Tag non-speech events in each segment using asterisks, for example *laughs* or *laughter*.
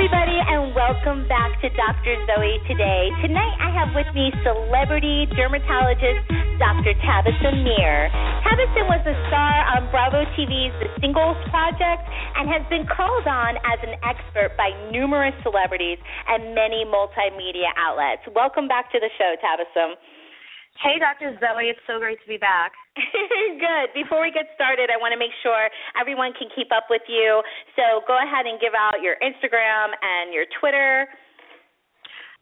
Everybody, and welcome back to Dr. Zoe today. Tonight, I have with me celebrity dermatologist Dr. Tabasum Mir. Tabasum was a star on Bravo TV's The Singles Project and has been called on as an expert by numerous celebrities and many multimedia outlets. Welcome back to the show, Tabasum. Hey, Dr. Zoe, it's so great to be back. *laughs* Good. Before we get started, I want to make sure everyone can keep up with you. So go ahead and give out your Instagram and your Twitter.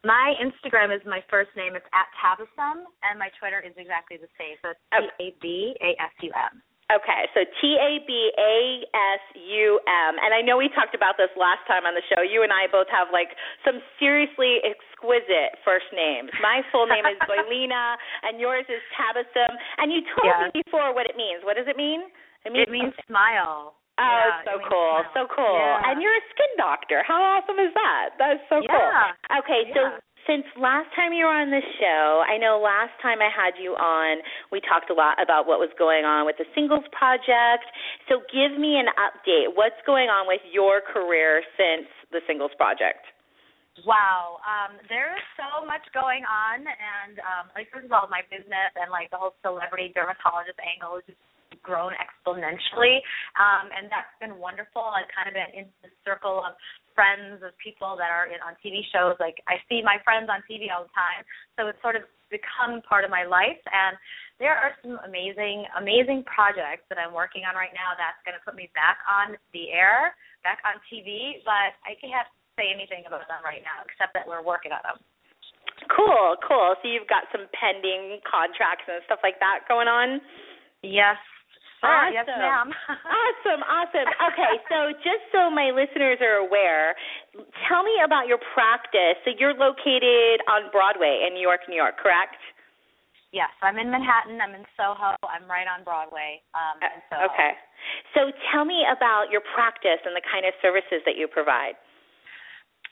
My Instagram is my first name. It's at Tabasum, and my Twitter is exactly the same. So it's T A B A S U M. Okay, so T A B A S U M. And I know we talked about this last time on the show. You and I both have like some seriously exquisite first names. My full name is *laughs* Zoilina, and yours is Tabasum. And you told yes. me before what it means. What does it mean? It means, it means smile. Oh, yeah, so cool, so cool. Yeah. And you're a skin doctor. How awesome is that? That's so yeah. cool. Okay, so since last time you were on the show, I know last time I had you on, we talked a lot about what was going on with the Singles Project. So give me an update. What's going on with your career since the Singles Project? Wow, um, there is so much going on, and um, like first of all, my business and like the whole celebrity dermatologist angle is just grown exponentially, um, and that's been wonderful. I've kind of been in the circle of friends of people that are in on TV shows. Like I see my friends on TV all the time, so it's sort of become part of my life. And there are some amazing, amazing projects that I'm working on right now that's going to put me back on the air, back on TV. But I can't say anything about them right now, except that we're working on them. Cool, cool. So you've got some pending contracts and stuff like that going on. Yes, Awesome. Yes, ma'am. *laughs* awesome, awesome. Okay, so just so my listeners are aware, tell me about your practice. So you're located on Broadway in New York, New York, correct? Yes, I'm in Manhattan. I'm in Soho. I'm right on Broadway. Um, in Soho. Okay. So tell me about your practice and the kind of services that you provide.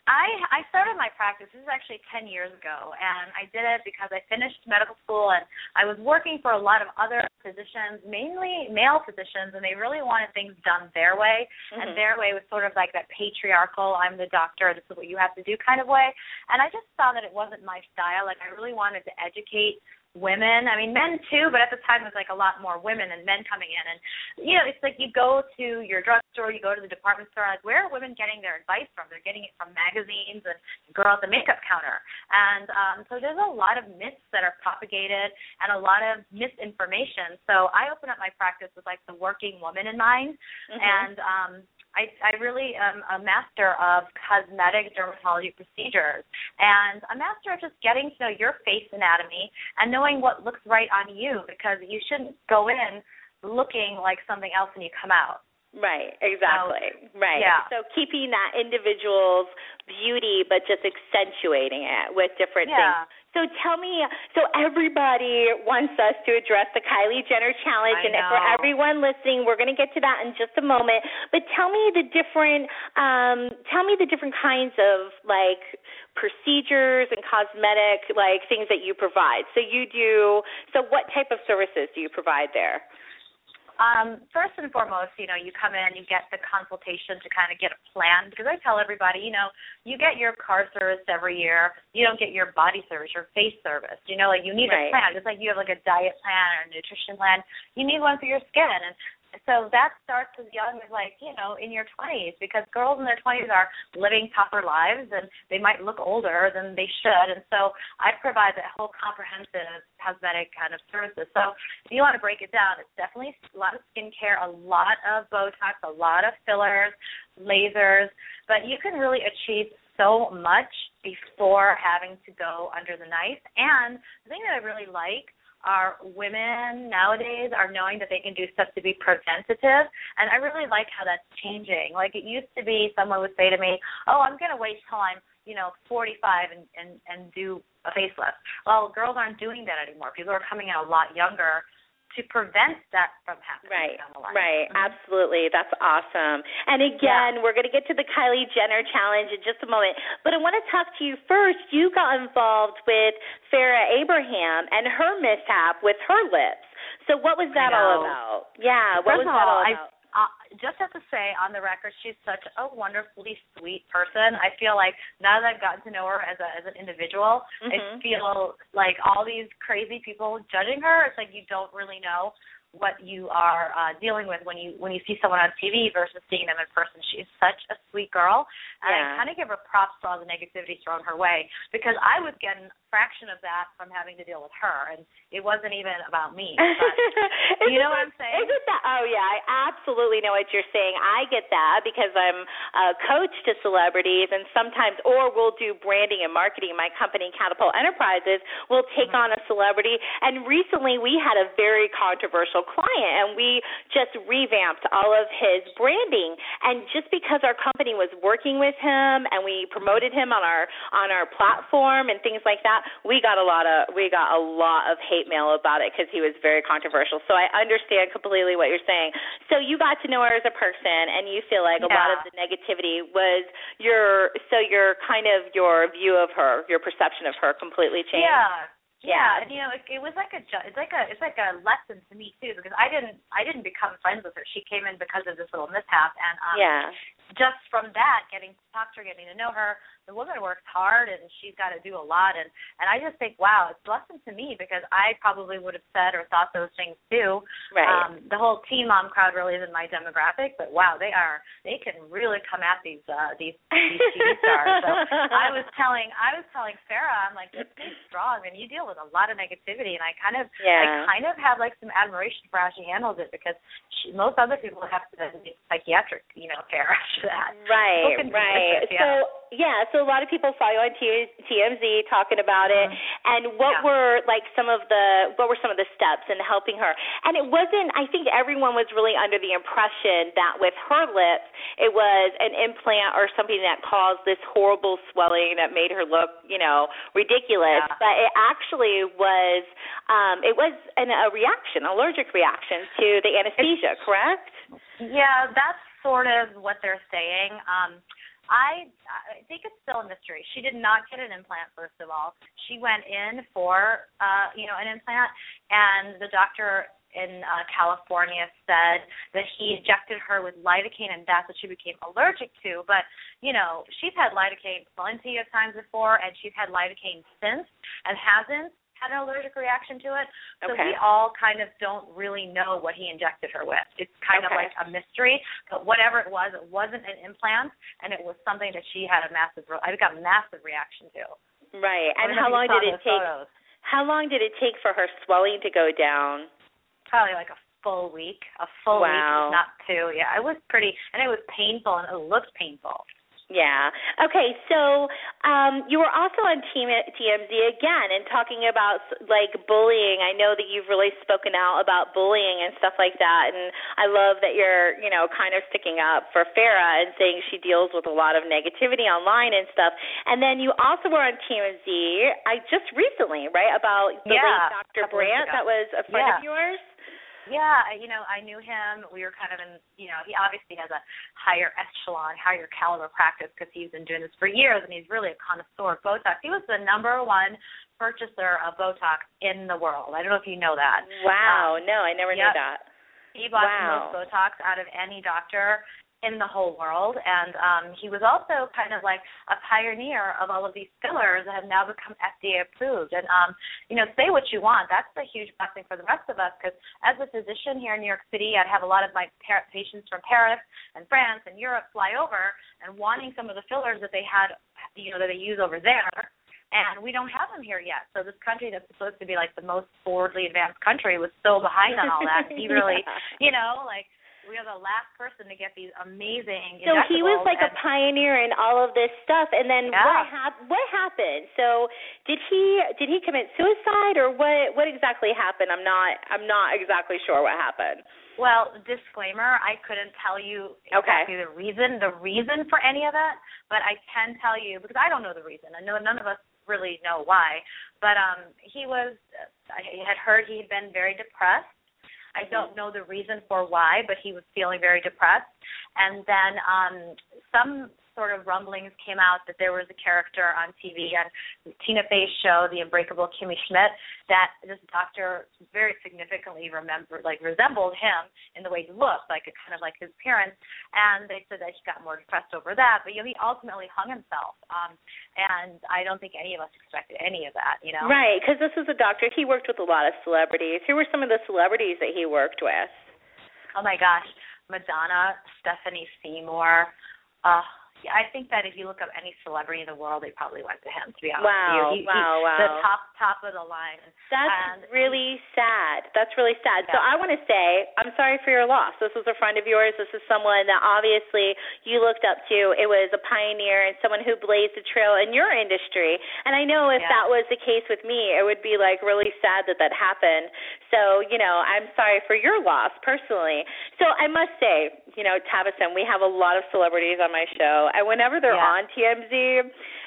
I I started my practice. This is actually ten years ago, and I did it because I finished medical school and I was working for a lot of other physicians, mainly male physicians, and they really wanted things done their way. Mm-hmm. And their way was sort of like that patriarchal, I'm the doctor, this is what you have to do kind of way. And I just found that it wasn't my style. Like I really wanted to educate women. I mean, men too, but at the time it was like a lot more women and men coming in. And you know, it's like you go to your drugstore, you go to the department store. Like, where are women getting their advice from? They're getting it from magazines and girl at the makeup counter. And um, so there's a lot of myths that are propagated and a lot of misinformation. So I open up my practice with like the working woman in mind, mm-hmm. and um, I, I really am a master of cosmetic dermatology procedures, and a master of just getting to know your face anatomy and knowing what looks right on you because you shouldn't go in looking like something else when you come out. Right, exactly. So, right. Yeah. So keeping that individual's beauty but just accentuating it with different yeah. things. So tell me, so everybody wants us to address the Kylie Jenner challenge, I and know. for everyone listening, we're going to get to that in just a moment. But tell me the different, um, tell me the different kinds of like procedures and cosmetic like things that you provide. So you do. So what type of services do you provide there? Um, first and foremost, you know, you come in, you get the consultation to kind of get a plan because I tell everybody, you know, you get your car service every year. You don't get your body service, your face service. You know, like you need Right. a plan. Just like you have like a diet plan or a nutrition plan, you need one for your skin. And so that starts as young as like you know in your 20s because girls in their 20s are living tougher lives and they might look older than they should. And so I provide that whole comprehensive cosmetic kind of services. So if you want to break it down it's definitely a lot of skincare a lot of Botox a lot of fillers lasers. But you can really achieve so much before having to go under the knife. And the thing that I really like are women nowadays are knowing that they can do stuff to be preventative and I really like how that's changing. Like it used to be someone would say to me, "Oh, I'm going to wait till I'm you know, 45 and and and do a facelift. Well, girls aren't doing that anymore. People are coming out a lot younger to prevent that from happening right, down the line. Right, mm-hmm. absolutely. That's awesome. And again, yeah. we're going to get to the Kylie Jenner challenge in just a moment. But I want to talk to you first. You got involved with Farrah Abraham and her mishap with her lips. So what was that all about? Yeah, what First was that all, all about? I, just have to say on the record, she's such a wonderfully sweet person. I feel like now that I've gotten to know her as a as an individual, mm-hmm. I feel like all these crazy people judging her. It's like you don't really know what you are uh, dealing with when you when you see someone on TV versus seeing them in person. She's such a sweet girl, and yeah. I kind of give her props for all the negativity thrown her way because I was getting a fraction of that from having to deal with her, and it wasn't even about me. But, *laughs* you know what I'm saying? Isn't that? Oh yeah, I absolutely know what you're saying. I get that because I'm a coach to celebrities, and sometimes, or we'll do branding and marketing. My company, Catapult Enterprises, will take mm-hmm. on a celebrity, and recently we had a very controversial client and we just revamped all of his branding. And just because our company was working with him and we promoted him on our on our platform and things like that we got a lot of we got a lot of hate mail about it because he was very controversial. So i understand completely what you're saying. So you got to know her as a person and you feel like yeah. a lot of the negativity was your so your kind of your view of her your perception of her completely changed. Yeah yeah, and you know, it, it was like a it's like a it's like a lesson to me too because I didn't I didn't become friends with her. She came in because of this little mishap, and um, yeah, just from that, getting to talk to her, getting to know her, the woman works hard and she's got to do a lot. And and I just think wow it's a lesson to me because I probably would have said or thought those things too. Right. Um the whole teen mom crowd really isn't my demographic but wow they are they can really come at these uh these these TV *laughs* stars. So I was telling I was telling Farrah I'm like stay strong and you deal with a lot of negativity. And I kind of yeah. I kind of have like some admiration for how she handles it because she, most other people have to be psychiatric you know care that right right yeah. so yeah, so a lot of people saw you on T- TMZ talking about it, mm-hmm. and what yeah. were like some of the what were some of the steps in helping her? And it wasn't. I think everyone was really under the impression that with her lips, it was an implant or something that caused this horrible swelling that made her look, you know, ridiculous. Yeah. But it actually was, um, it was an, a reaction, allergic reaction to the anesthesia. It's, correct? Yeah, that's sort of what they're saying. Um, I I think it's still a mystery. She did not get an implant first of all. She went in for uh, you know, an implant and the doctor in uh, California said that he injected her with lidocaine and that's what she became allergic to. But, you know, she's had lidocaine plenty of times before and she's had lidocaine since and hasn't had an allergic reaction to it. So okay. we all kind of don't really know what he injected her with. It's kind okay. of like a mystery. But whatever it was, it wasn't an implant, and it was something that she had a massive. I got a massive reaction to. Right. And how long did it take? Photos. How long did it take for her swelling to go down? Probably like a full week. A full wow. week, not two. Yeah, it was pretty, and it was painful, and it looked painful. Yeah. Okay. So um, you were also on Team TMZ again and talking about like bullying. I know that you've really spoken out about bullying and stuff like that, and I love that you're you know kind of sticking up for Farrah and saying she deals with a lot of negativity online and stuff. And then you also were on TMZ. I just recently, right, about the yeah, late Dr. Brandt that was a friend yeah. of yours. Yeah, you know, I knew him. We were kind of in, you know, he obviously has a higher echelon, higher caliber practice because he's been doing this for years and he's really a connoisseur of Botox. He was the number one purchaser of Botox in the world. I don't know if you know that. Wow, um, no, I never yep. knew that. He bought wow. the most Botox out of any doctor in the whole world and um he was also kind of like a pioneer of all of these fillers that have now become FDA approved and um you know say what you want that's a huge blessing for the rest of us because as a physician here in New York City I'd have a lot of my par- patients from Paris and France and Europe fly over and wanting some of the fillers that they had you know that they use over there and we don't have them here yet. So this country that's supposed to be like the most forwardly advanced country was so behind on all that. He *laughs* really, yeah. you know, like we are the last person to get these amazing. So he was like a pioneer in all of this stuff, and then yeah. what hap- What happened? So did he did he commit suicide, or what? What exactly happened? I'm not I'm not exactly sure what happened. Well, disclaimer, I couldn't tell you exactly okay. the reason, the reason for any of that, but I can tell you because I don't know the reason. I know none of us really know why. But um he was I had heard he had been very depressed. I don't know the reason for why, but he was feeling very depressed. And then um some sort of rumblings came out that there was a character on TV on Tina Fey's show, The Unbreakable Kimmy Schmidt, that this doctor very significantly remembered, like resembled him in the way he looked, like kind of like his appearance. And they said that he got more depressed over that, but you know, he ultimately hung himself. Um, and I don't think any of us expected any of that, you know. Right, because this was a doctor. He worked with a lot of celebrities. Who were some of the celebrities that he worked with? Oh my gosh, Madonna, Stephanie Seymour. Uh, yeah, I think that if you look up any celebrity in the world, they probably went to him. To be honest wow, with you, he, wow, he, wow. The top top of the line. That's and really sad. That's really sad. Yeah. So I want to say I'm sorry for your loss. This was a friend of yours. This is someone that obviously you looked up to. It was a pioneer and someone who blazed a trail in your industry. And I know if Yeah. that was the case with me, it would be like really sad that that happened. So you know, I'm sorry for your loss personally. So I must say, you know, Tabasum, we have a lot of celebrities on my show, and whenever they're Yeah. on TMZ,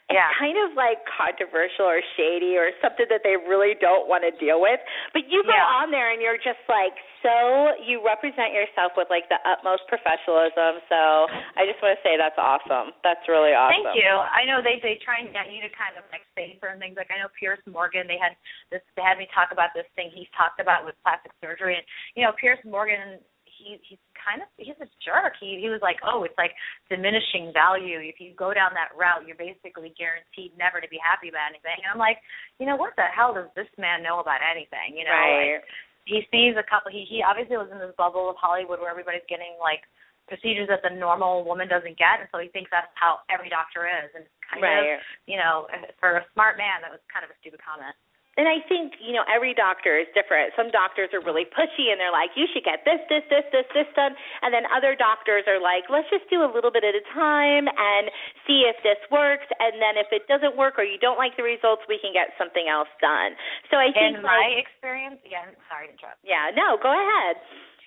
it's Yeah. kind of like controversial or shady or something that they really don't want to deal with. But you go Yeah. on there and you're just like so you represent yourself with like the utmost professionalism. So I just want to say that's awesome. That's really awesome. Thank you. I know they they try and get you to kind of like say certain things. Like I know Piers Morgan. They had this. They had me talk about this thing he's talked about with plastic surgery, and you know Piers Morgan. He he's kind of he's a jerk. He he was like, oh, it's like diminishing value. If you go down that route, you're basically guaranteed never to be happy about anything. And I'm like, you know, what the hell does this man know about anything? You know, right. like he sees a couple. He he obviously lives in this bubble of Hollywood where everybody's getting like procedures that the normal woman doesn't get, and so he thinks that's how every doctor is. And kind right. of, you know, for a smart man, that was kind of a stupid comment. And I think, you know, every doctor is different. Some doctors are really pushy and they're like, you should get this, this, this, this, this done. And then other doctors are like, let's just do a little bit at a time and see if this works. And then if it doesn't work or you don't like the results, we can get something else done. So I think In my like, experience, yeah, sorry to interrupt. yeah, no, go ahead.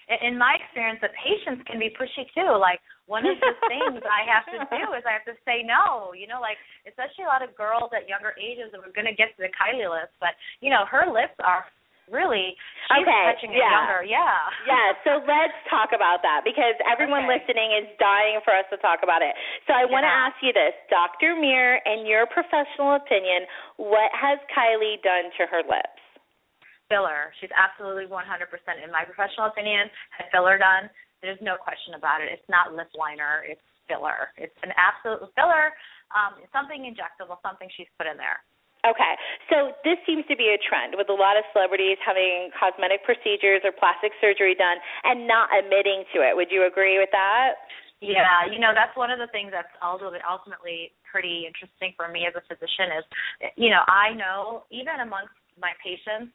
In in my experience, the patients can be pushy too. Like one of the things I have to do is I have to say no. You know, like especially a lot of girls at younger ages that we're going to get to the Kylie list, but you know, her lips are really she's Okay, touching it yeah. younger. Yeah. yeah, so let's talk about that because everyone Okay. listening is dying for us to talk about it. So I want to ask you this, Dr. Mir, in your professional opinion, what has Kylie done to her lips? Filler. She's absolutely 100%, in my professional opinion, had filler done. There's no question about it. It's not lip liner. It's filler. It's an absolute filler. Um, it's something injectable, something she's put in there. Okay, so this seems to be a trend with a lot of celebrities having cosmetic procedures or plastic surgery done and not admitting to it. Would you agree with that? Yeah, you know that's one of the things that's ultimately pretty interesting for me as a physician is, you know, I know even amongst my patients,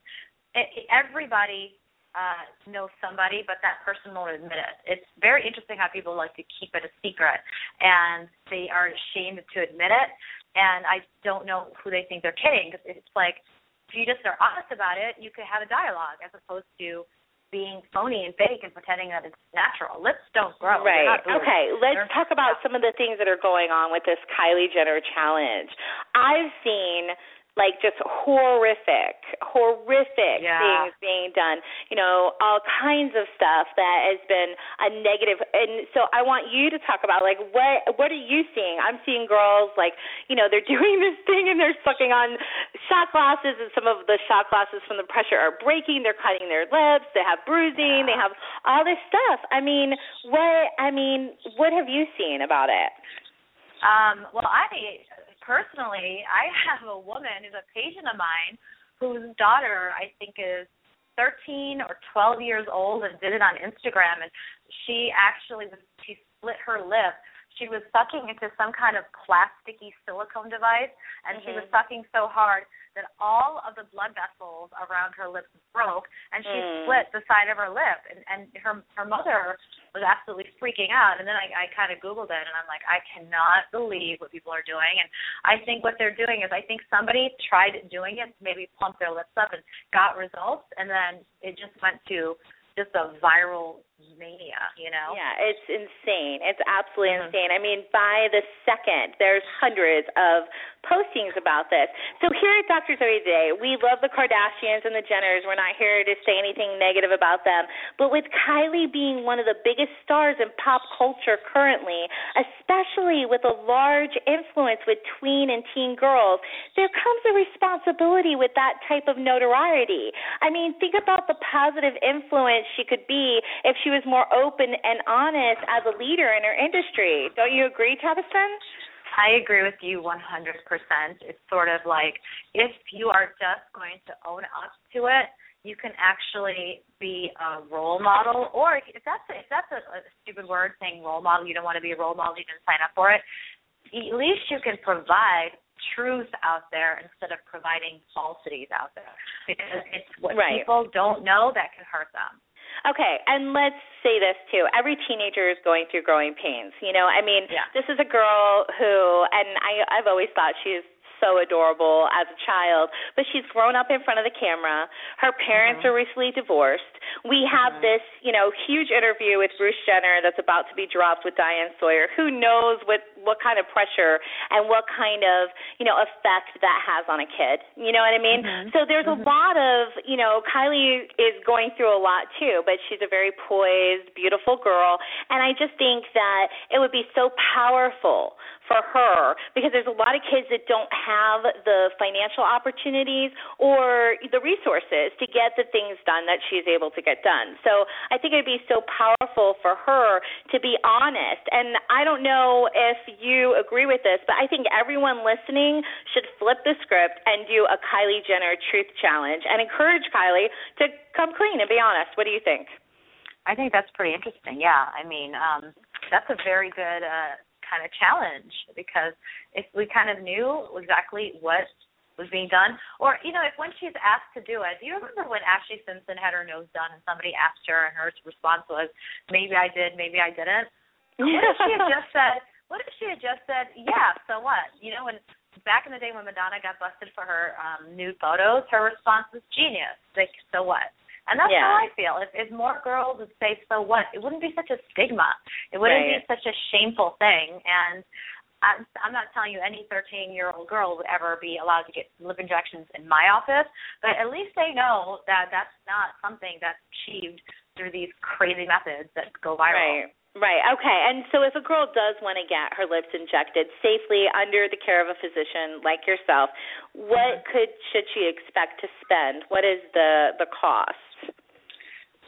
it, everybody uh, knows somebody, but that person won't admit it. It's very interesting how people like to keep it a secret, and they are ashamed to admit it. And I don't know who they think they're kidding because it's like if you just are honest about it, you could have a dialogue as opposed to being phony and fake and pretending that it's natural. Lips don't grow. Right. Okay. Let's They're- talk about some of the things that are going on with this Kylie Jenner challenge. I've seen like just horrific, horrific Yeah. things being done. You know, all kinds of stuff that has been a negative. And so I want you to talk about like what what are you seeing? I'm seeing girls like you know they're *laughs* doing this thing and they're sucking on shot glasses, and some of the shot glasses from the pressure are breaking. They're cutting their lips. They have bruising. They have all this stuff. I mean, what? I mean, what have you seen about it? Um, well, I personally, I have a woman who's a patient of mine whose daughter I think is 13 or 12 years old and did it on Instagram, and she actually she split her lip. She was sucking into some kind of plasticky silicone device, and she was Mhm. sucking so hard that all of the blood vessels around her lips broke, and she Mm. split the side of her lip. And and her her mother was absolutely freaking out. And then I, I kind of Googled it, and I'm like, I cannot believe what people are doing. And I think what they're doing is, I think somebody tried doing it, maybe plump their lips up and got results, and then it just went to just a viral mania, you know? Yeah, it's insane. It's absolutely mm-hmm. insane. I mean, by the second, there's hundreds of postings about this. So here at Dr. Zoe today, we love the Kardashians and the Jenners. We're not here to say anything negative about them. But with Kylie being one of the biggest stars in pop culture currently, especially with a large influence with tween and teen girls, there comes a responsibility with that type of notoriety. I mean, think about the positive influence she could be if she was more open and honest as a leader in her industry. Don't you agree, Tabasum? I agree with you 100%. It's sort of like if you are just going to own up to it, you can actually be a role model. Or if that's a, if that's a, a stupid word saying role model, you don't want to be a role model, you didn't sign up for it. At least you can provide truth out there instead of providing falsities out there because it's what right. people don't know that can hurt them. Okay, and let's say this too. Every teenager is going through growing pains. You know, I mean, yeah. this is a girl who, and I, I've always thought she's so adorable as a child, but she's grown up in front of the camera. Her parents mm-hmm. are recently divorced. We have mm-hmm. this, you know, huge interview with Bruce Jenner that's about to be dropped with Diane Sawyer. Who knows what what kind of pressure and what kind of, you know, effect that has on a kid. You know what I mean? Mm-hmm. So there's mm-hmm. a lot of, you know, Kylie is going through a lot too, but she's a very poised, beautiful girl, and I just think that it would be so powerful for her because there's a lot of kids that don't have the financial opportunities or the resources to get the things done that she's able to get done. So I think it'd be so powerful for her to be honest. And I don't know if you agree with this, but I think everyone listening should flip the script and do a Kylie Jenner truth challenge and encourage Kylie to come clean and be honest. What do you think? I think that's pretty interesting. Yeah, I mean, um, that's a very good uh, kind of challenge because if we kind of knew exactly what was being done, or you know, if when she's asked to do it, do you remember when Ashlee Simpson had her nose done and somebody asked her and her response was, "Maybe I did, maybe I didn't." *laughs* What if she had just said? What if she had just said, "Yeah, so what?" You know, when back in the day when Madonna got busted for her um nude photos, her response was genius. Like, so what? And that's yeah. how I feel. If if more girls would say so what, it wouldn't be such a stigma. It wouldn't right. be such a shameful thing. And I'm, I'm not telling you any 13 year old girl would ever be allowed to get lip injections in my office, but at least they know that that's not something that's achieved through these crazy methods that go viral. Right. Right. Okay. And so if a girl does want to get her lips injected safely under the care of a physician like yourself, what mm-hmm. could should she expect to spend? What is the the cost?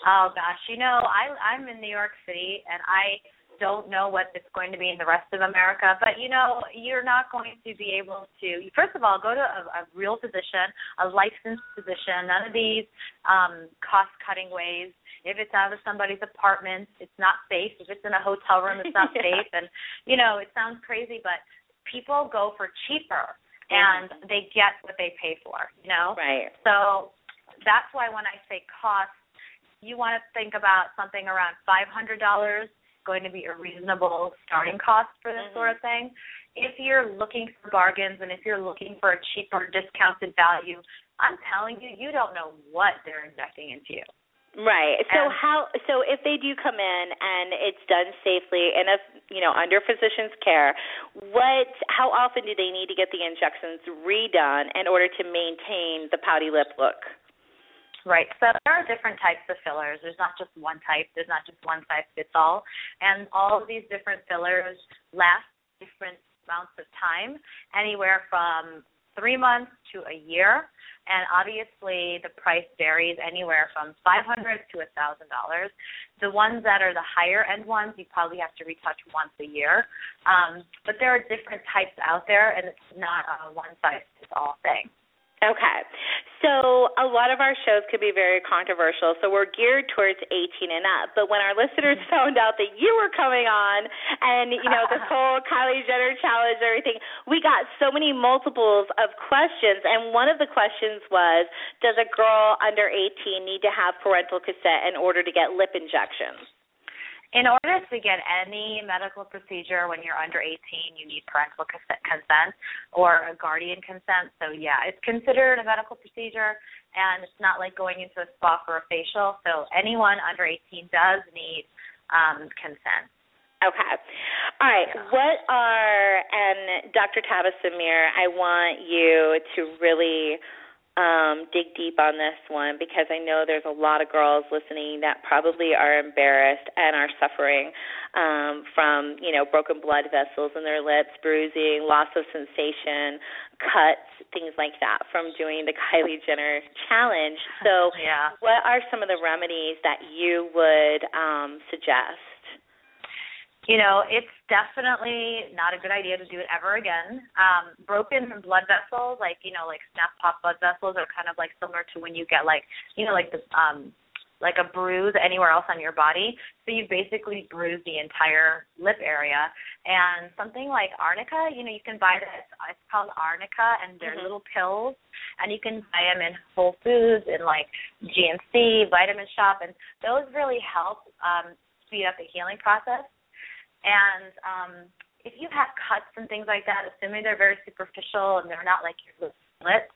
Oh gosh, you know, I I'm in New York City and I don't know what it's going to be in the rest of America, but you know, you're not going to be able to first of all go to a, a real physician, a licensed physician, none of these um cost cutting ways. If it's out of somebody's apartment, it's not safe. If it's in a hotel room, it's not *laughs* yeah. safe. And you know, it sounds crazy, but people go for cheaper and they get what they pay for, you know? Right. So that's why when I say cost you want to think about something around five hundred dollars going to be a reasonable starting cost for this mm-hmm. sort of thing. If you're looking for bargains and if you're looking for a cheaper discounted value, I'm telling you, you don't know what they're injecting into you. Right. So And- how so if they do come in and it's done safely and if you know under physician's care, what how often do they need to get the injections redone in order to maintain the pouty lip look? Right. So there are different types of fillers. There's not just one type. There's not just one size fits all. And all of these different fillers last different amounts of time, anywhere from three months to a year. And obviously, the price varies anywhere from five hundred to a thousand dollars. The ones that are the higher end ones, you probably have to retouch once a year. Um, but there are different types out there, and it's not a one size fits all thing. Okay. So a lot of our shows could be very controversial. So we're geared towards 18 and up. But when our listeners *laughs* found out that you were coming on and, you know, this *laughs* whole Kylie Jenner challenge and everything, we got so many multiples of questions. And one of the questions was, does a girl under 18 need to have parental consent in order to get lip injections? In order to get any medical procedure when you're under 18, you need parental consent or a guardian consent. So yeah, it's considered a medical procedure, and it's not like going into a spa for a facial. So anyone under 18 does need um, consent. Okay. All right. What are and Dr. Tabasum Mir, I want you to really um, dig deep on this one because I know there's a lot of girls listening that probably are embarrassed and are suffering um, from, you know, broken blood vessels in their lips, bruising, loss of sensation, cuts, things like that from doing the Kylie Jenner challenge. So, *laughs* yeah. what are some of the remedies that you would um, suggest? You know, it's definitely not a good idea to do it ever again. Um, broken blood vessels, like you know, like snap pop blood vessels, are kind of like similar to when you get like, you know, like the um, like a bruise anywhere else on your body. So you basically bruise the entire lip area. And something like arnica, you know, you can buy this. It's called arnica, and they're mm-hmm. little pills, and you can buy them in Whole Foods, in like GNC, Vitamin Shoppe, and those really help um, speed up the healing process. And um, if you have cuts and things like that, assuming they're very superficial and they're not like your split,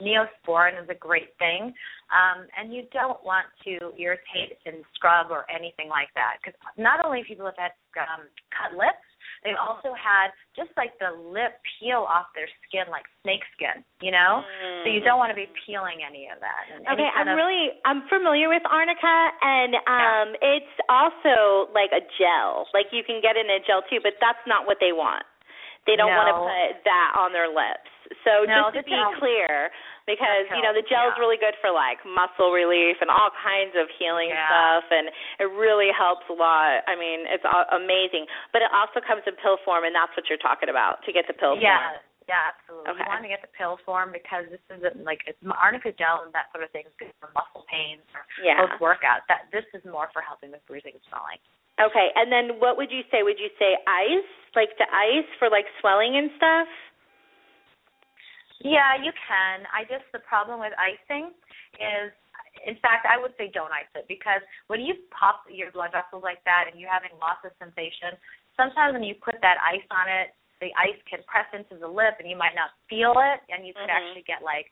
neosporin is a great thing. Um, and you don't want to irritate and scrub or anything like that because not only people have had um, cut lips, They've also had just like the lip peel off their skin like snake skin, you know? Mm. So you don't want to be peeling any of that. And okay, I'm of, really I'm familiar with arnica and um yeah. it's also like a gel. Like you can get in a gel too, but that's not what they want. They don't no. want to put that on their lips. So no, just to be clear, because you know the gel is yeah. really good for like muscle relief and all kinds of healing yeah. stuff, and it really helps a lot. I mean, it's amazing. But it also comes in pill form, and that's what you're talking about to get the pill yeah. form. Yeah, absolutely. Okay. You want to get the pill form because this isn't like it's arnica gel and that sort of thing is good for muscle pains or yeah. post workout. That this is more for helping with bruising and swelling. Okay, and then what would you say? Would you say ice, like to ice for like swelling and stuff? Yeah, you can. I just the problem with icing is in fact, I would say don't ice it because when you pop your blood vessels like that and you're having loss of sensation, sometimes when you put that ice on it, the ice can press into the lip and you might not feel it and you could mm-hmm. actually get like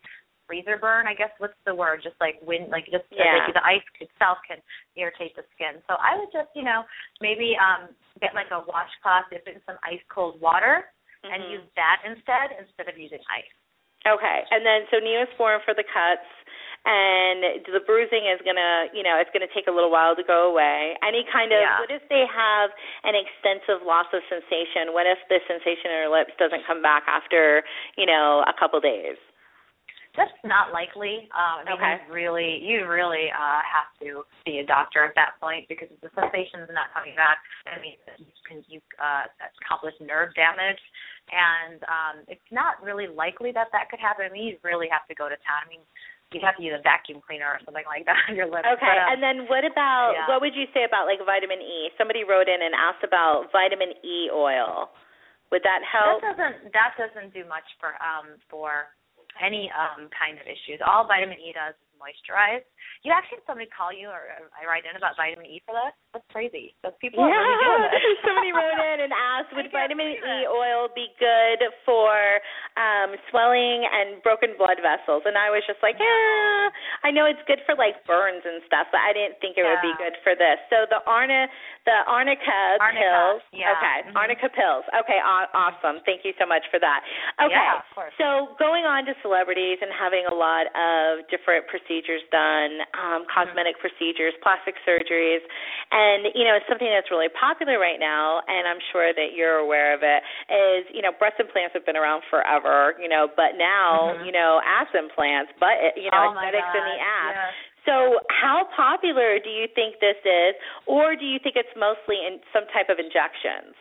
freezer burn, I guess what's the word? Just like wind like just yeah. like the ice itself can irritate the skin. So I would just, you know, maybe um get like a washcloth, dip in some ice cold water mm-hmm. and use that instead instead of using ice. Okay, and then so neosporin for the cuts, and the bruising is gonna, you know, it's gonna take a little while to go away. Any kind of, yeah. what if they have an extensive loss of sensation? What if the sensation in their lips doesn't come back after, you know, a couple days? That's not likely. Um, I mean, okay. you really, you really uh, have to see a doctor at that point because if the sensation is not coming back, I mean, you can you uh, accomplish nerve damage, and um, it's not really likely that that could happen. I mean, you really have to go to town. I mean, you'd have to use a vacuum cleaner or something like that on your lips. Okay, but, um, and then what about yeah. what would you say about like vitamin E? Somebody wrote in and asked about vitamin E oil. Would that help? That doesn't that doesn't do much for um for any um, kind of issues. All vitamin E does is moisturize. You actually had somebody call you or, or I write in about vitamin E for that? That's crazy. Those people yeah. are really doing *laughs* it. somebody wrote in and asked, *laughs* would vitamin E oil be good for um swelling and broken blood vessels? And I was just like, yeah, I know it's good for like burns and stuff, but I didn't think it yeah. would be good for this. So the Arna, the arnica, arnica pills. Yeah. Okay, mm-hmm. arnica pills. Okay, awesome. Thank you so much for that. Okay, yeah, of course. so going on to celebrities and having a lot of different procedures done, um, cosmetic mm-hmm. procedures, plastic surgeries, and you know something that's really popular right now, and I'm sure that you're aware of it, is you know breast implants have been around forever, you know, but now mm-hmm. you know ass implants, but you know oh aesthetics in the ass. Yes. So, how popular do you think this is, or do you think it's mostly in some type of injections?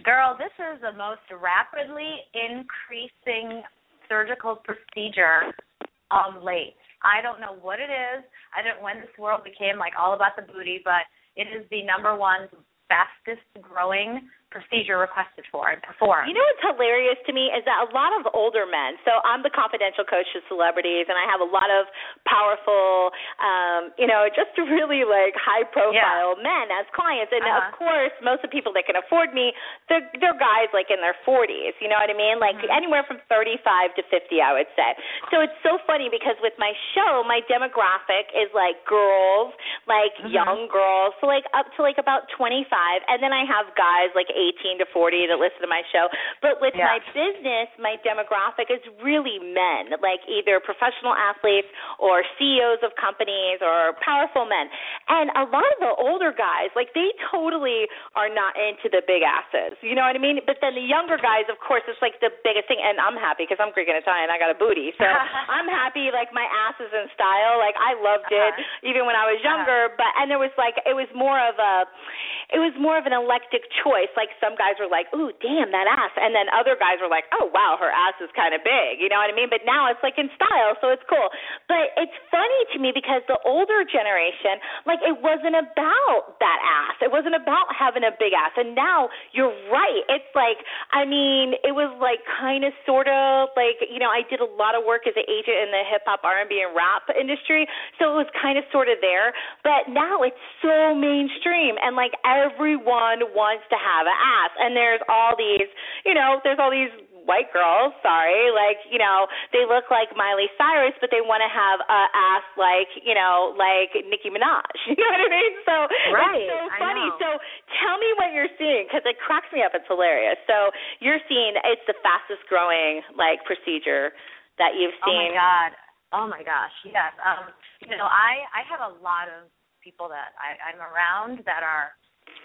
Girl, this is the most rapidly increasing surgical procedure of late. I don't know what it is. I don't when this world became like all about the booty, but it is the number one fastest growing procedure requested for and performed. You know what's hilarious to me is that a lot of older men. So I'm the confidential coach to celebrities, and I have a lot of powerful, um, you know, just really like high profile yeah. men as clients. And uh-huh. of course, most of the people that can afford me, they're they're guys like in their 40s. You know what I mean? Like mm-hmm. anywhere from 35 to 50, I would say. So it's so funny because with my show, my demographic is like girls, like mm-hmm. young girls, so like up to like about 25, and then I have guys like 18 to 40 that listen to my show. But with yeah. my business, my demographic is really men, like either professional athletes or CEOs of companies or powerful men. And a lot of the older guys, like they totally are not into the big asses. You know what I mean? But then the younger guys, of course, it's like the biggest thing. And I'm happy because I'm Greek and Italian. I got a booty, so *laughs* I'm happy. Like my ass is in style. Like I loved it uh-huh. even when I was younger. Uh-huh. But and there was like it was more of a it was more of an electric choice. Like some guys were like, "Ooh, damn that ass," and then other guys were like, "Oh wow, her ass is kind of big." You know what I mean? But now it's like in style, so it's cool. But it's funny to me because the older generation, like it wasn't about that ass. It wasn't about having a big ass. And now you're right. It's like, I mean, it was like kind of sort of like, you know, I did a lot of work as an agent in the hip hop, R&B, and rap industry, so it was kind of sort of there. But now it's so mainstream, and like everyone wants to have an ass. And there's all these, you know, there's all these white girls, sorry, like, you know, they look like Miley Cyrus, but they want to have a ass like, you know, like Nicki Minaj. *laughs* You know what I mean? So right. it's so funny. So tell me what you're seeing because it cracks me up. It's hilarious. So you're seeing it's the fastest growing like procedure that you've seen. Oh my god. Oh my gosh. Yes. Um, you know, I I have a lot of people that I, I'm around that are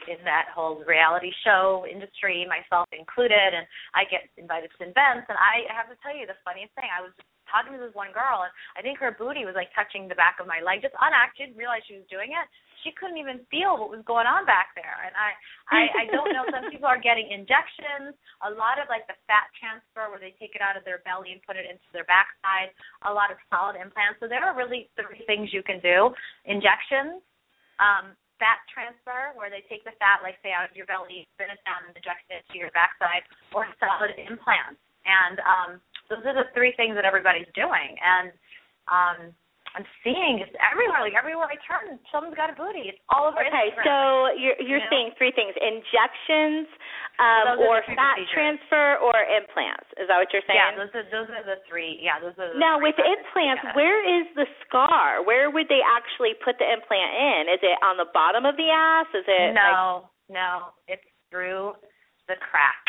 in that whole reality show industry, myself included, and I get invited to events. And I have to tell you the funniest thing. I was talking to this one girl, and I think her booty was like touching the back of my leg, just unacted. Realized she was doing it. She couldn't even feel what was going on back there. And I, I, I don't know. Some people are getting injections. A lot of like the fat transfer, where they take it out of their belly and put it into their backside. A lot of solid implants. So there are really three things you can do: injections. Um, fat transfer, where they take the fat, like say, out of your belly, spin it down, and inject it to your backside, or solid implants. And um, those are the three things that everybody's doing. And um, I'm seeing just everywhere, like everywhere I turn, someone's got a booty. It's all over okay, Instagram. so you're you're you know? seeing three things: injections, um, or fat procedures. transfer, or implants. Is that what you're saying? Yeah, those are those are the three. Yeah, those are. The now with implants, yeah. where is the scar? Where would they actually put the implant in? Is it on the bottom of the ass? Is it? No, like... no, it's through the crack.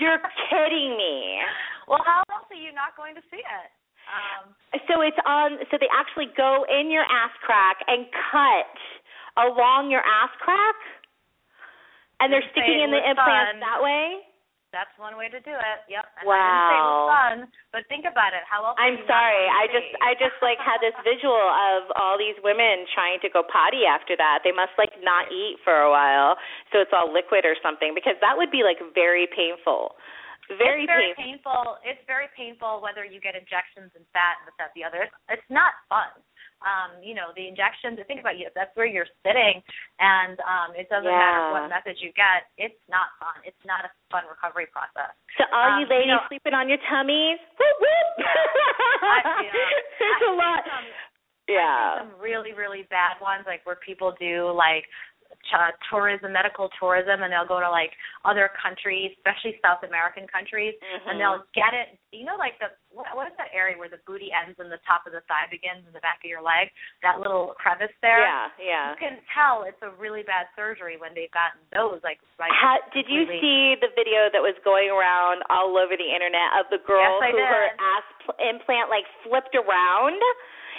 You're *laughs* kidding me. Well, how else are you not going to see it? Um, so it's on. So they actually go in your ass crack and cut along your ass crack, and they're sticking in the implants fun. that way. That's one way to do it. Yep. And wow. I didn't say it was fun, but think about it. How else? I'm sorry. I just I just like had this visual of all these women trying to go potty after that. They must like not eat for a while, so it's all liquid or something because that would be like very painful. Very, it's very painful. painful. It's very painful whether you get injections and fat and this, that, the other. It's, it's not fun. Um, you know, the injections, think about you, that's where you're sitting and um it doesn't yeah. matter what method you get, it's not fun. It's not a fun recovery process. So all um, you ladies you know, sleeping on your tummies, whoop whoop. *laughs* I, you know, There's I a lot. Some, yeah. some really, really bad ones, like where people do like ch- tourism, medical tourism, and they'll go to like other countries, especially South American countries, mm-hmm. and they'll get it. You know, like the what, what is that area where the booty ends and the top of the thigh begins in the back of your leg? That little crevice there. Yeah, yeah. You can tell it's a really bad surgery when they've gotten those. Like, like How, did you see the video that was going around all over the internet of the girl yes, who did. her ass pl- implant like flipped around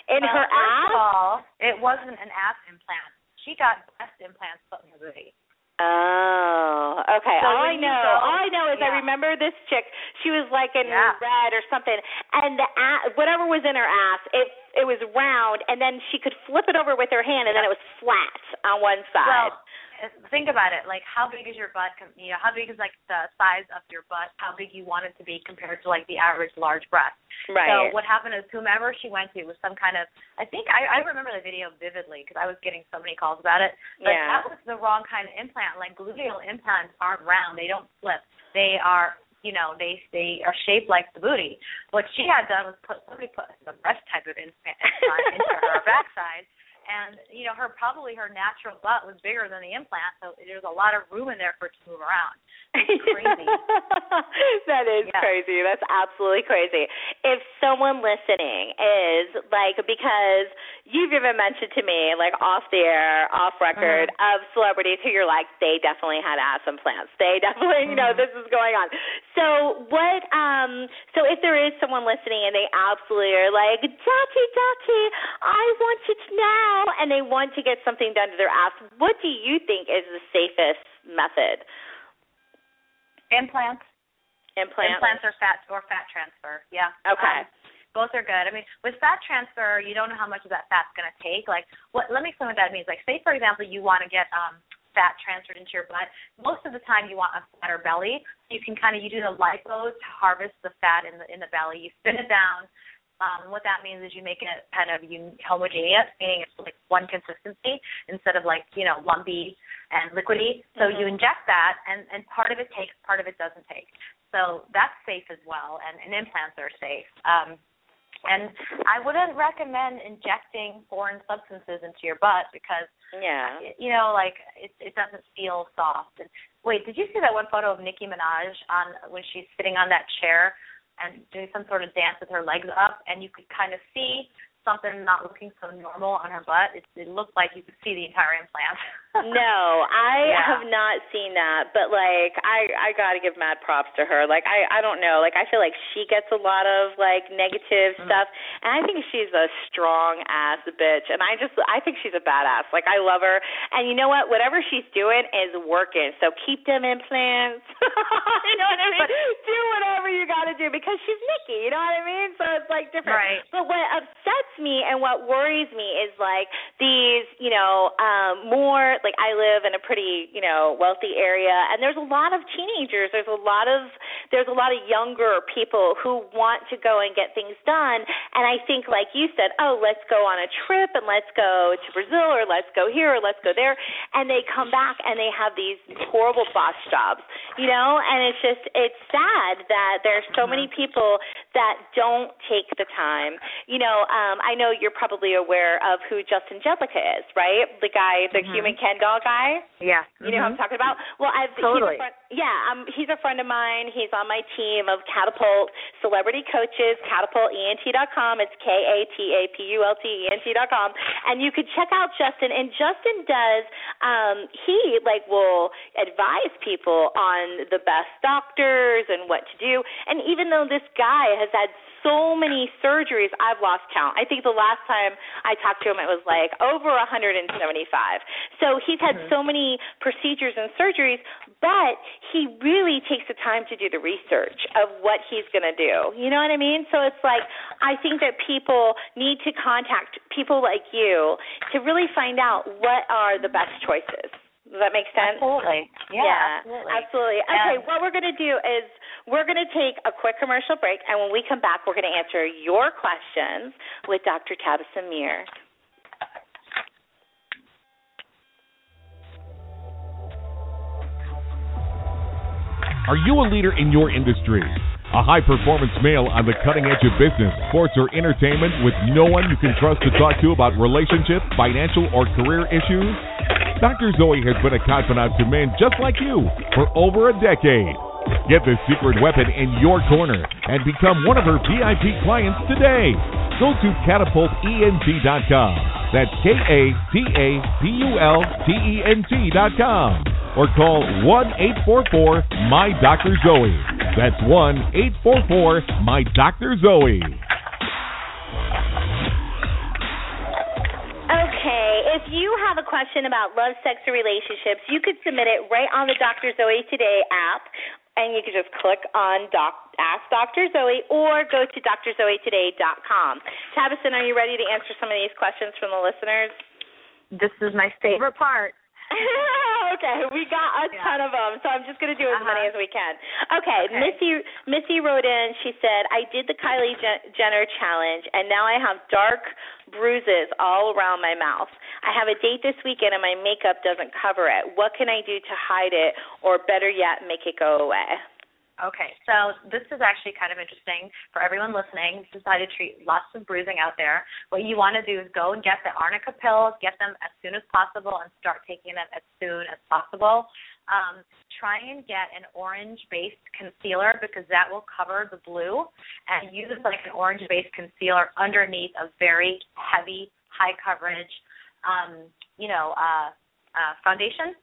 in well, her first ass? Of all, it wasn't an ass implant. She got breast implants put in her booty. Oh, okay. So all I know, go- all I know is I remember this chick. She was like in Yeah. red or something, and the ass, whatever was in her ass, it it was round, and then she could flip it over with her hand, and then it was flat on one side. Well, Uh, think about it. Like, how big is your butt? You know, how big is like the size of your butt? How big you want it to be compared to like the average large breast? Right. So what happened is whomever she went to was some kind of. I think I, I remember the video vividly because I was getting so many calls about it. But Yeah. that was the wrong kind of implant. Like gluteal implants aren't round. They don't flip. They are. You know, they they are shaped like the booty. What she had done was put somebody put a breast type of implant implant *laughs* into her backside, and you know her probably her natural butt was bigger than the implant, so there's a lot of room in there for it to move around. Crazy. *laughs* that is Yeah. crazy. That's absolutely crazy. If someone listening is like because you've even mentioned to me like off the air, off record of celebrities who you're like they definitely had ass implants. They *laughs* definitely you know Mhm. this is going on. So what um so if there is someone listening and they absolutely are like, Dottie, Dottie, I want it now and they want to get something done to their ass, what do you think is the safest method? Implants, Implants? implants or fat or fat transfer. Yeah. Okay. Um, both are good. I mean, with fat transfer, you don't know how much of that fat's going to take. Like, what? Let me explain what that means. Like, say for example, you want to get um fat transferred into your butt. Most of the time, you want a fatter belly. You can kind of you do the lipo to harvest the fat in the in the belly. You spin it down. Um, what that means is you make it kind of homogeneous, meaning it's like one consistency instead of like you know lumpy and liquidy. So you Mhm. inject that, and and part of it takes, part of it doesn't take. So that's safe as well, and, and implants are safe. Um, and I wouldn't recommend injecting foreign substances into your butt because Yeah. you know, like it it doesn't feel soft. And wait, did you see that one photo of Nicki Minaj on when she's sitting on that chair and doing some sort of dance with her legs up, and you could kind of see something not looking so normal on her butt. It, it looked like you could see the entire implant. *laughs* No, I Yeah. have not seen that, but like I I got to give mad props to her. Like I I don't know, like I feel like she gets a lot of like negative Mhm. stuff, and I think she's a strong ass bitch, and I just I think she's a badass. Like I love her, and you know what? Whatever she's doing is working. So keep them implants. *laughs* you know what I mean? But- do whatever you got to do because she's Nicki. You know what I mean? So it's like different. Right. But what upsets me and what worries me is like these, you know, um more like I live in a pretty, you know, wealthy area and there's a lot of teenagers, there's a lot of there's a lot of younger people who want to go and get things done and I think like you said, "Oh, let's go on a trip and let's go to Brazil or let's go here or let's go there." And they come back and they have these horrible boss jobs, you know? And it's just it's sad that there's so many people that don't take the time. You know, um I know you're probably aware of who Justin Jedlicka is, right? The guy, the Mhm. human Ken doll guy. yeah. You know who I'm talking about? Well, I've Totally. He's a friend, yeah, um, he's a friend of mine. He's on my team of Catapult Celebrity Coaches, CatapultENT.com. It's K A T A P U L T E N T.com, and you could check out Justin. And Justin does. Um, he like will advise people on the best doctors and what to do. And even though this guy has had so many surgeries, I've lost count. I think the last time I talked to him, it was like over 175. So he's had Mhm. so many procedures and surgeries, but he really takes the time to do the research of what he's going to do. You know what I mean? So it's like I think that people need to contact people like you to really find out what are the best choices. Does that make sense? Absolutely. Yeah, absolutely. absolutely. Okay, And- what we're going to do is we're going to take a quick commercial break, and when we come back, we're going to answer your questions with Dr. Tabitha Mir. Are you a leader in your industry? A high performance male on the cutting edge of business, sports, or entertainment with no one you can trust to talk to about relationships, financial, or career issues? Dr. Zoe has been a confidant to men just like you for over a decade. Get the secret weapon in your corner and become one of her VIP clients today. Go to catapultent.com. That's K A T A P U L T E N T.com. Or call 1 844 My Dr. Zoe. That's 1 844 My Dr. Zoe. Okay, if you have a question about love, sex, or relationships, you could submit it right on the Dr. Zoe Today app, and you can just click on doc Ask Dr. Zoe or go to drzoetoday.com. Tabitha, are you ready to answer some of these questions from the listeners? This is my favorite part. *laughs* okay, we got a ton of them, so I'm just going to do as uh-huh. many as we can. Okay, okay, Missy Missy wrote in. She said, "I did the Kylie Jenner challenge, and now I have dark bruises all around my mouth. I have a date this weekend, and my makeup doesn't cover it. What can I do to hide it, or better yet, make it go away?" Okay, so this is actually kind of interesting for everyone listening. Decided to treat lots of bruising out there. What you want to do is go and get the arnica pills, get them as soon as possible, and start taking them as soon as possible. Um, try and get an orange-based concealer because that will cover the blue, and use like an orange-based concealer underneath a very heavy, high coverage, um, you know, uh, uh, foundation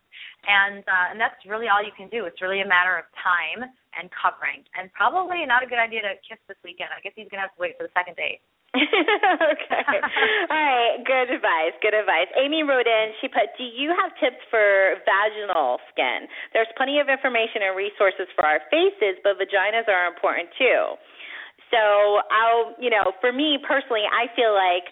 and uh, and that's really all you can do. It's really a matter of time and covering, and probably not a good idea to kiss this weekend. I guess he's gonna have to wait for the second date. *laughs* okay. *laughs* All right. Good advice. Good advice. Amy wrote in. She put, "Do you have tips for vaginal skin? There's plenty of information and resources for our faces, but vaginas are important too." So I'll, you know, for me personally, I feel like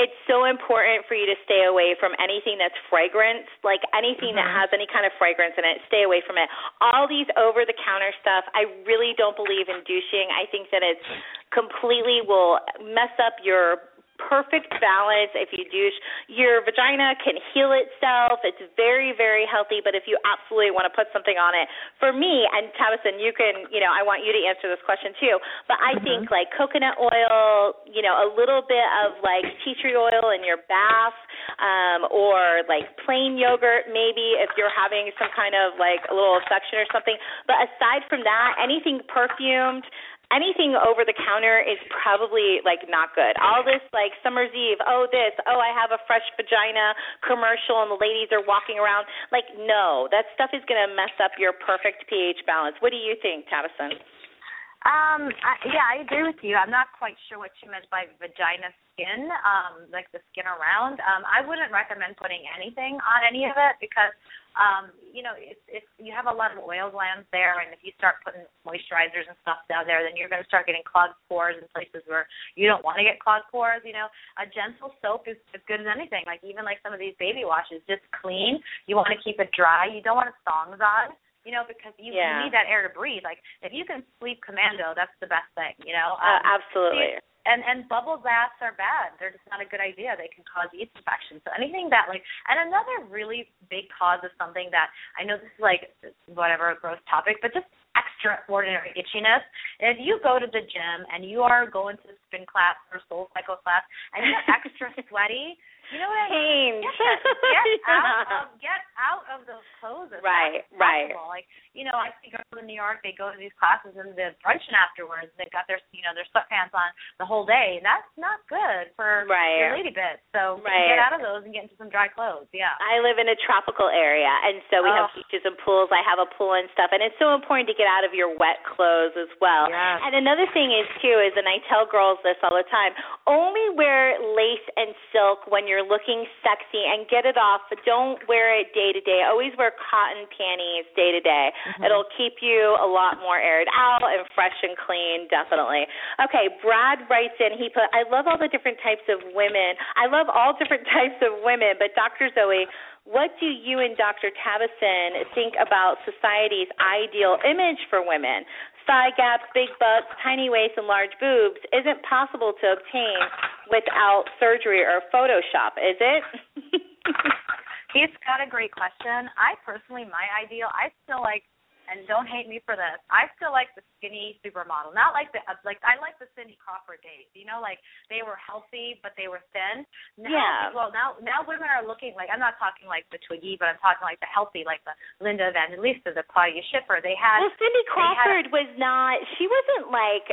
it's so important for you to stay away from anything that's fragrance, like anything mm-hmm. that has any kind of fragrance in it. Stay away from it. All these over the counter stuff, I really don't believe in douching. I think that it's completely will mess up your perfect balance if you douche. Your vagina can heal itself. It's very, very healthy. But if you absolutely want to put something on it, for me, and Tabitha, you can, you know, I want you to answer this question too. But I mm-hmm. think like coconut oil, you know, a little bit of like tea tree oil in your bath, um, or like plain yogurt maybe if you're having some kind of like a little infection or something. But aside from that, anything perfumed, anything over the counter is probably like not good. All this like summer's eve, oh this, oh I have a fresh vagina commercial and the ladies are walking around. Like no, that stuff is going to mess up your perfect pH balance. What do you think, Tabitha? Um, I, yeah, I agree with you. I'm not quite sure what you meant by vagina skin, um, like the skin around. Um, I wouldn't recommend putting anything on any of it because um, you know, if, if you have a lot of oil glands there, and if you start putting moisturizers and stuff down there, then you're going to start getting clogged pores in places where you don't want to get clogged pores. You know, a gentle soap is as good as anything. Like even like some of these baby washes, just clean. You want to keep it dry. You don't want songs on. You know, because you, yeah. you need that air to breathe. Like if you can sleep commando, that's the best thing. You know, uh, um, uh, absolutely. So and and bubble baths are bad. They're just not a good idea. They can cause yeast infections. So anything that like and another really big cause of something that I know this is like whatever a gross topic, but just extraordinary itchiness. If you go to the gym and you are going to the spin class or soul cycle class and you're *laughs* extra sweaty, you know what I mean? Get, get *laughs* out of get out of those clothes. right, right. Like you know, I see girls in New York. They go to these classes and they're brunching afterwards. They've got their you know their sweatpants on the whole day. And that's not good for right. your lady bits. So right. get out of those and get into some dry clothes. Yeah. I live in a tropical area, and so we oh. have beaches and pools. I have a pool and stuff, and it's so important to get out of your wet clothes as well. Yes. And another thing is too is, and I tell girls this all the time: only wear lace and silk when you're you're looking sexy and get it off, but don't wear it day to day. Always wear cotton panties day to day. Mm-hmm. It'll keep you a lot more aired out and fresh and clean, definitely. Okay, Brad writes in, he put, I love all the different types of women. I love all different *laughs* types of women, but Dr. Zoe, what do you and Dr. Tabasum think about society's ideal image for women? Thigh gaps, big butts, tiny waist, and large boobs isn't possible to obtain without surgery or Photoshop, is it? *laughs* He's got a great question. I personally, my ideal, I still like and don't hate me for this. I still like the skinny supermodel. Not like the like I like the Cindy Crawford days. You know, like they were healthy but they were thin. Now, yeah. Well, now now women are looking like I'm not talking like the Twiggy, but I'm talking like the healthy, like the Linda Evangelista, the Claudia Schiffer. They had. Well, Cindy Crawford had, was not. She wasn't like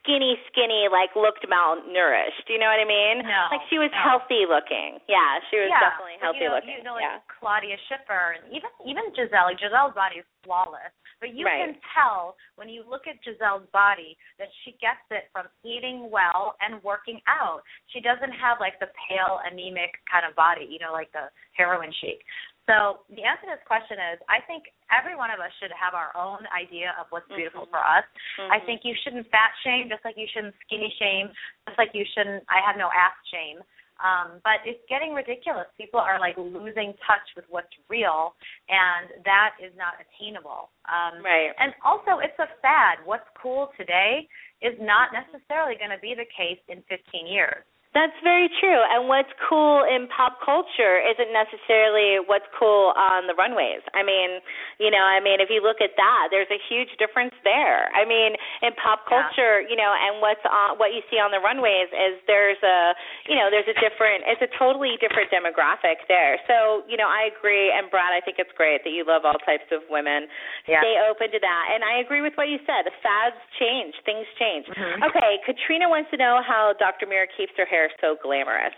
skinny, skinny, like looked malnourished. You know what I mean? No. Like she was no. healthy looking. Yeah, she was yeah, definitely healthy you know, looking. You know, like yeah. Claudia Schiffer and even even Gisele. Like Gisele's body is flawless. But you right. can tell when you look at Gisele's body that she gets it from eating well and working out. She doesn't have like the pale, anemic kind of body, you know, like the heroin chic. So the answer to this question is I think every one of us should have our own idea of what's beautiful mm-hmm. for us. Mm-hmm. I think you shouldn't fat shame, just like you shouldn't skinny shame, just like you shouldn't. I have no ass shame. Um, but it's getting ridiculous. People are like losing touch with what's real, and that is not attainable. Um, right. And also, it's a fad. What's cool today is not necessarily going to be the case in 15 years. That's very true. And what's cool in pop culture isn't necessarily what's cool on the runways. I mean, you know, I mean, if you look at that, there's a huge difference there. I mean, in pop culture, yeah. you know, and what's on what you see on the runways is there's a, you know, there's a different it's a totally different demographic there. So, you know, I agree and Brad, I think it's great that you love all types of women. Yeah. Stay open to that. And I agree with what you said. The fads change, things change. Mm-hmm. Okay, Katrina wants to know how Dr. Mir keeps her hair hair so glamorous?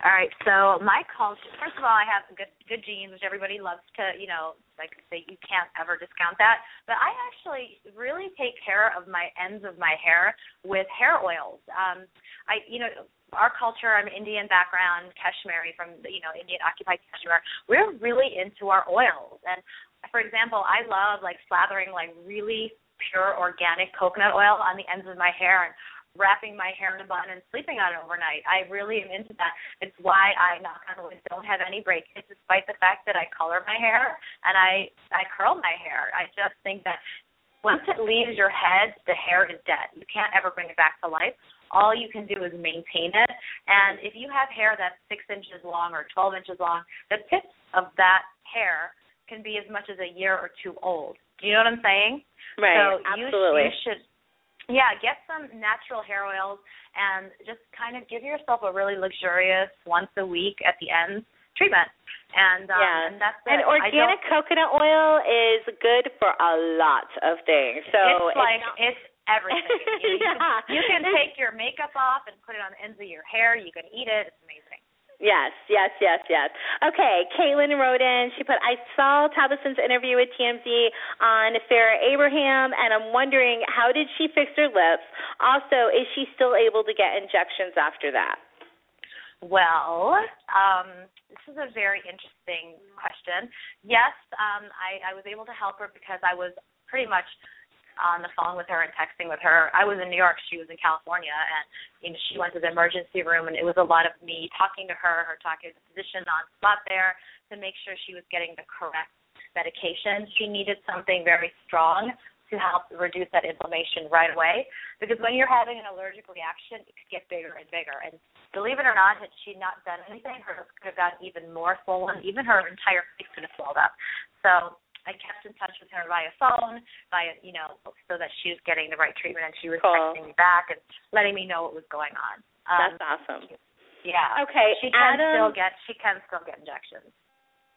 All right, so my culture. First of all, I have good good genes, which everybody loves to, you know, like say you can't ever discount that. But I actually really take care of my ends of my hair with hair oils. Um, I, you know, our culture. I'm Indian background, Kashmiri from you know Indian occupied Kashmir. We're really into our oils, and for example, I love like slathering like really pure organic coconut oil on the ends of my hair and wrapping my hair in a bun and sleeping on it overnight. I really am into that. It's why I knock on wood don't have any breakage, despite the fact that I color my hair and I I curl my hair. I just think that once it leaves your head, the hair is dead. You can't ever bring it back to life. All you can do is maintain it. And if you have hair that's six inches long or 12 inches long, the tips of that hair can be as much as a year or two old. Do you know what I'm saying? Right. So absolutely. You, you should yeah, get some natural hair oils and just kind of give yourself a really luxurious once a week at the end treatment. And um, yeah. and that's it. And organic coconut oil is good for a lot of things. So it's like it's, it's everything. You, *laughs* yeah. you, can, you can take your makeup off and put it on the ends of your hair. You can eat it. It's amazing. Yes, yes, yes, yes. Okay, Caitlin wrote in. She put, I saw Tabasum's interview with TMZ on Farrah Abraham, and I'm wondering how did she fix her lips? Also, is she still able to get injections after that? Well, um, this is a very interesting question. Yes, um, I, I was able to help her because I was pretty much on the phone with her and texting with her. I was in New York, she was in California, and you know she went to the emergency room, and it was a lot of me talking to her, her talking to the physician on spot there to make sure she was getting the correct medication. She needed something very strong to help reduce that inflammation right away. Because when you're having an allergic reaction, it could get bigger and bigger. And believe it or not, had she not done anything, her lips could have gotten even more swollen. Even her entire face could have swelled up. So I kept in touch with her via phone, via you know, so that she was getting the right treatment, and she was cool. texting me back and letting me know what was going on. Um, That's awesome. Yeah. Okay. She can Adam, still get she can still get injections.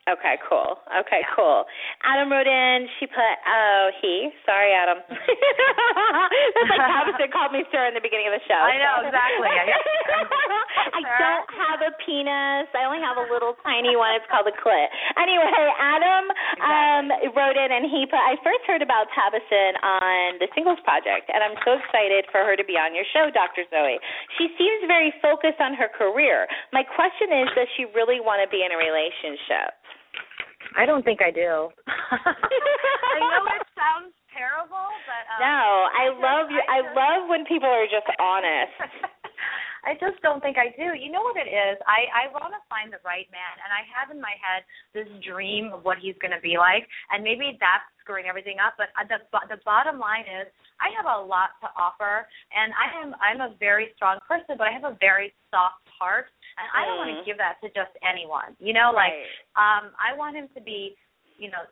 Okay, cool. Okay, yeah. cool. Adam wrote in, she put, oh, he. Sorry, Adam. *laughs* That's like Tabitha *laughs* called me sir in the beginning of the show. I know, exactly. I *laughs* don't have a penis. I only have a little tiny one. It's called a clit. Anyway, Adam um, wrote in, and he put, I first heard about Tabasum on the Singles Project, and I'm so excited for her to be on your show, Dr. Zoe. She seems very focused on her career. My question is, does she really want to be in a relationship? I don't think I do. *laughs* I know it sounds terrible, but um, no, I, I love you. I, I love when people are just honest. *laughs* I just don't think I do. You know what it is? I I want to find the right man, and I have in my head this dream of what he's going to be like, and maybe that's screwing everything up. But the the bottom line is, I have a lot to offer, and I am I'm a very strong person, but I have a very soft heart, and I don't want to give that to just anyone. You know, like um I want him to be you know,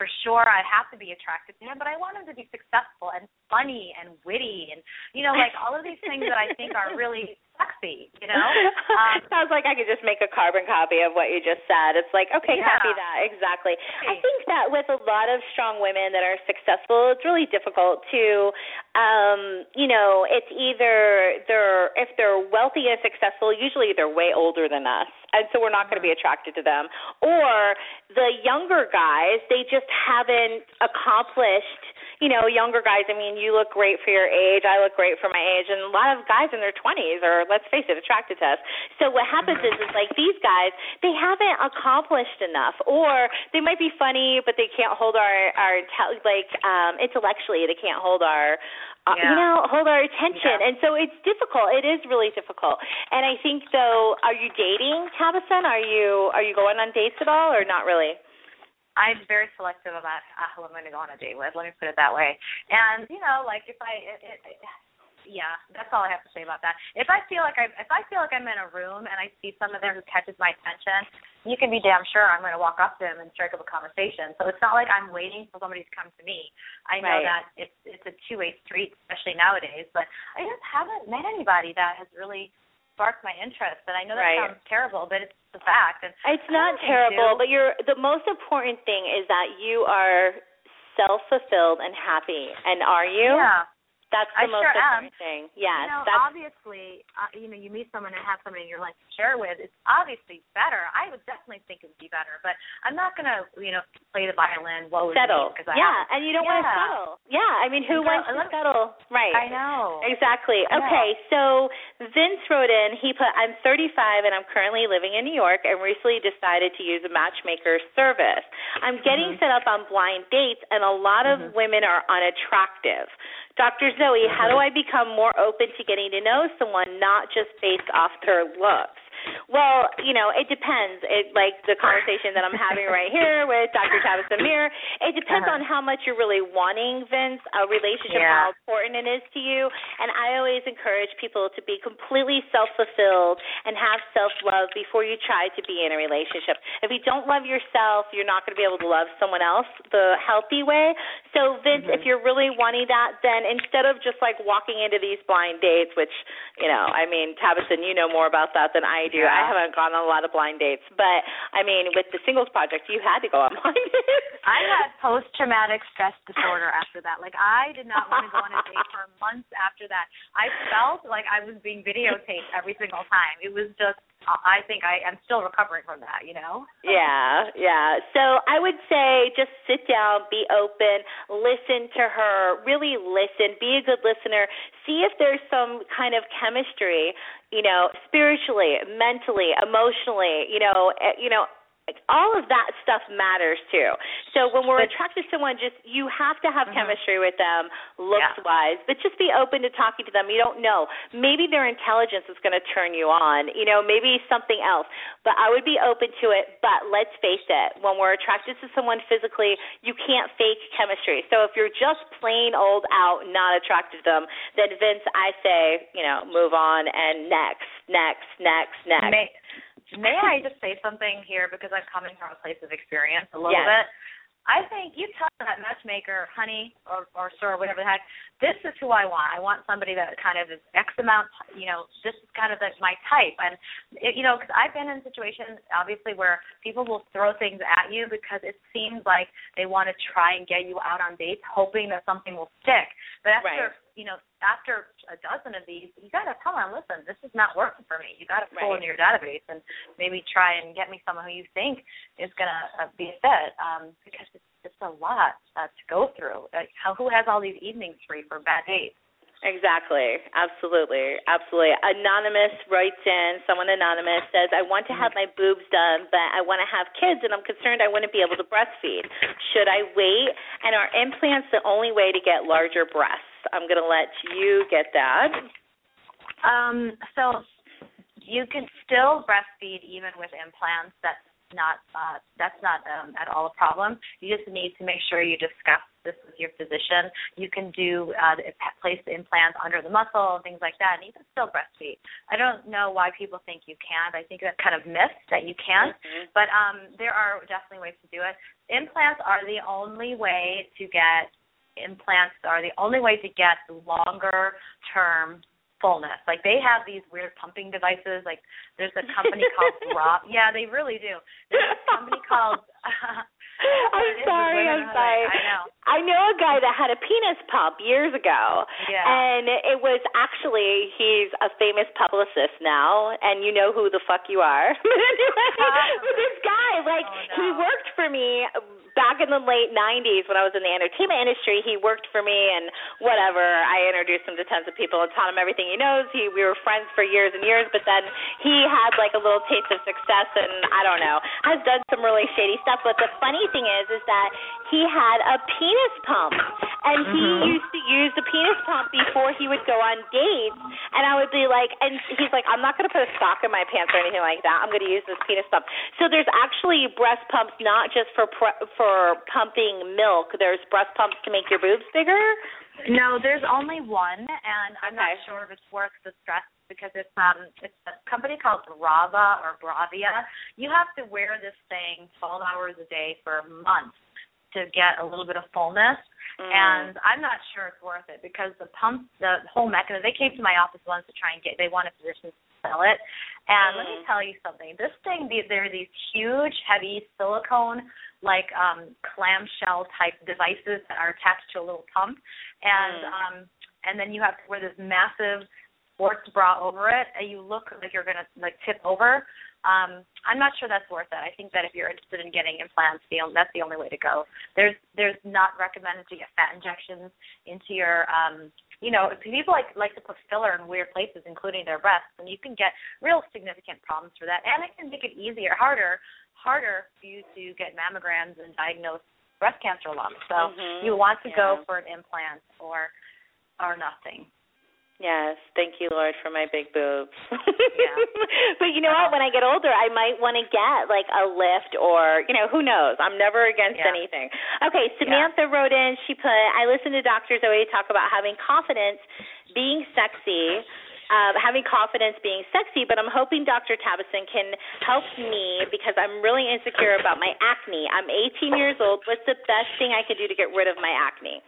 for sure I have to be attracted to him, but I want him to be successful and funny and witty and you know, like all of these things that I think are really sexy, you know? Um, *laughs* Sounds like I could just make a carbon copy of what you just said. It's like, okay, yeah. copy that. Exactly. I think that with a lot of strong women that are successful, it's really difficult to um, you know, it's either they're if they're wealthy and successful, usually they're way older than us. And so we're not going to be attracted to them. Or the younger guys, they just haven't accomplished you know, younger guys, I mean, you look great for your age. I look great for my age, and a lot of guys in their 20s are, let's face it, attracted to us. So what happens is, is like these guys, they haven't accomplished enough, or they might be funny, but they can't hold our our like um intellectually, they can't hold our uh, yeah. you know hold our attention Yeah. and so it's difficult it is really difficult and i think though are you dating tabitha are you are you going on dates at all or not really I'm very selective about uh, who I'm going to go on a date with. Let me put it that way. And you know, like if I, it, it, it, yeah, that's all I have to say about that. If I feel like I, if I feel like I'm in a room and I see someone there who catches my attention, you can be damn sure I'm going to walk up to them and strike up a conversation. So it's not like I'm waiting for somebody to come to me. I know Right. that it's it's a two way street, especially nowadays. But I just haven't met anybody that has really sparked my interest. And I know that Right. sounds terrible, but it's the fact. And It's not terrible, but you're the most important thing is that you are self-fulfilled and happy. And are you? yeah. That's the I most sure am. important thing. Yes, you know, obviously, uh, you know, you meet someone and have somebody in your life to share with. It's obviously better. I would definitely think it would be better, but I'm not gonna, you know, play the violin. Woe is settle. because I yeah, and you don't want to Yeah. settle. Yeah, I mean, who You wants to settle? Right. I know. Exactly. I know. Okay, so Vince wrote in, he put, I'm 35 and I'm currently living in New York and recently decided to use a matchmaker service. I'm getting Mhm. set up on blind dates and a lot of Mhm. women are unattractive. Dr. Zoe, how do I become more open to getting to know someone, not just based off their looks? Well, you know, it depends. It like the conversation that I'm having right *laughs* here with Dr. Tabitha Mir. It depends Uh-huh. on how much you're really wanting, Vince, a relationship, Yeah. how important it is to you. And I always encourage people to be completely self-fulfilled and have self-love before you try to be in a relationship. If you don't love yourself, you're not going to be able to love someone else the healthy way. So, Vince, Mhm. if you're really wanting that, then instead of just like walking into these blind dates, which, you know, I mean, Tabitha, you know more about that than I do. Yeah. I haven't gone on a lot of blind dates, but I mean, with the singles project, you had to go on *laughs* blind dates. I had post traumatic stress disorder after that. Like I did not want to go on a date for months after that. I felt like I was being videotaped every single time. It was just I think I am still recovering from that, you know? *laughs* Yeah, yeah. So I would say just sit down, be open, listen to her, really listen, be a good listener, see if there's some kind of chemistry, you know, spiritually, mentally, emotionally, you know, eh, you know, all of that stuff matters too. So when we're But- attracted to someone, just you have to have Mhm. chemistry with them, looks Yeah. wise, but just be open to talking to them. You don't know. Maybe their intelligence is going to turn you on. You know, maybe something else. But I would be open to it. But let's face it, when we're attracted to someone physically, you can't fake chemistry. So if you're just plain old out, not attracted to them, then Vince, I say, you know, move on and next, next, next, next. May may I just say something here because I'm coming from a place of experience a little Yes. bit. I think you tell that matchmaker, honey, or or sir, whatever the heck, this is who I want. I want somebody that kind of is X amount, you know, this is kind of the, my type. And it, you know, because I've been in situations, obviously, where people will throw things at you because it seems like they want to try and get you out on dates, hoping that something will stick. But after Right. you know, after a dozen of these, you got to tell them, listen, this is not working for me. You got to pull Right. into your database and maybe try and get me someone who you think is going to uh, be a fit um, because it's it's a lot uh, to go through. Uh, how who has all these evenings free for bad dates? Exactly. Absolutely. Absolutely. Anonymous writes in, someone anonymous says, I want to have my boobs done, but I want to have kids and I'm concerned I wouldn't be able to breastfeed. Should I wait? And are implants the only way to get larger breasts? I'm going to let you get that. Um, so you can still breastfeed even with implants. That's not uh, that's not um, at all a problem. You just need to make sure you discuss this with your physician. You can do uh, place the implants under the muscle and things like that, and you can still breastfeed. I don't know why people think you can't. I think that's kind of myth that you can't. Mhm. But um, there are definitely ways to do it. Implants are the only way to get implants are the only way to get longer term fullness. Like they have these weird pumping devices. Like there's a company *laughs* called Drop. Yeah, they really do. There's a company *laughs* called *laughs* I'm sorry. I'm sorry. I know. I know a guy that had a penis pump years ago. Yeah. And it was actually he's a famous publicist now, and you know who the fuck you are. but this guy, like, Oh, no. he worked for me back in the late 90s when I was in the entertainment industry. He worked for me, and whatever. I introduced him to tons of people and taught him everything he knows. He we were friends for years and years, but then he had like a little taste of success, and I don't know, has done some really shady stuff. But the funny thing is, is that he had a penis pump, and he mm-hmm. used to use the penis pump before he would go on dates. And I would be like, and he's like, I'm not going to put a sock in my pants or anything like that. I'm going to use this penis pump. So there's actually breast pumps not just for pre- for pumping milk. There's breast pumps to make your boobs bigger. No, there's only one, and I'm not sure if it's worth the stress because it's um it's a company called Brava or Bravia. You have to wear this thing 12 hours a day for months to get a little bit of fullness. Mm. And I'm not sure it's worth it because the pump, the whole mechanism. They came to my office once to try and get. They wanted physicians to sell it, and let me Mm. tell you something. This thing, the- there are these huge, heavy silicone, like um clamshell type devices that are attached to a little pump, and Mm. um and then you have to wear this massive sports bra over it, and you look like you're gonna like tip over. Um, I'm not sure that's worth it. I think that if you're interested in getting implants, the that's the only way to go. There's there's not recommended to get fat injections into your um you know, people like like to put filler in weird places, including their breasts, and you can get real significant problems for that. And it can make it easier, harder, harder for you to get mammograms and diagnose breast cancer lumps. So Mhm. you want to go for an implant or or nothing. Yes, thank you, Lord, for my big boobs. Yeah. *laughs* but you know what? When I get older, I might want to get like a lift, or you know, who knows? I'm never against Yeah. anything. Okay, Samantha wrote in. She put, "I listened to Dr. Zoe talk about having confidence, being sexy." Uh, having confidence being sexy, but I'm hoping Dr. Tabasum can help me because I'm really insecure about my acne. I'm 18 years old. What's the best thing I could do to get rid of my acne?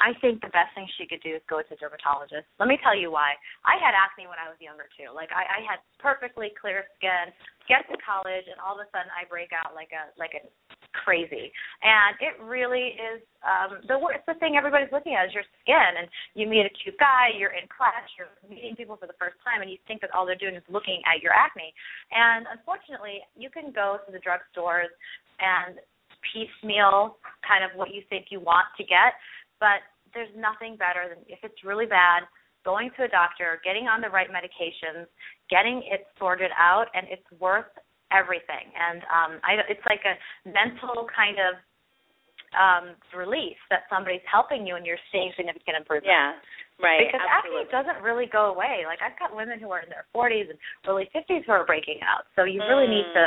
I think the best thing she could do is go to a dermatologist. Let me tell you why. I had acne when I was younger too. Like I, I had perfectly clear skin. Get to college, and all of a sudden I break out like a like a crazy. And it really is um the worst the thing everybody's looking at is your skin. And you meet a cute guy, you're in class, you're meeting people for the first time, and you think that all they're doing is looking at your acne. And unfortunately, you can go to the drugstores and piecemeal kind of what you think you want to get but there's nothing better than if it's really bad going to a doctor getting on the right medications getting it sorted out and it's worth everything and um i it's like a mental kind of um relief that somebody's helping you and you're seeing significant improvement Yeah, right. because absolutely. acne doesn't really go away. Like I've got women who are in their 40s and early 50s who are breaking out. So you really need Mm. to.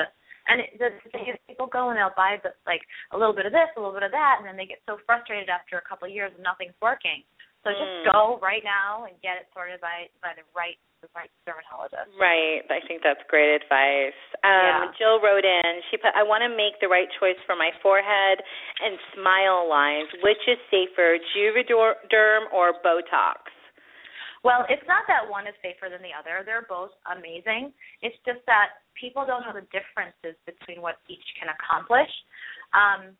And it, the thing is, people go and they'll buy the, like a little bit of this, a little bit of that, and then they get so frustrated after a couple of years and nothing's working. So Mm. just go right now and get it sorted by by the right the right dermatologist. Right. I think that's great advice. Um, Yeah. Jill wrote in. She put, "I want to make the right choice for my forehead and smile lines. Which is safer, Juvederm or Botox?" Well, it's not that one is safer than the other. They're both amazing. It's just that people don't know the differences between what each can accomplish. Um,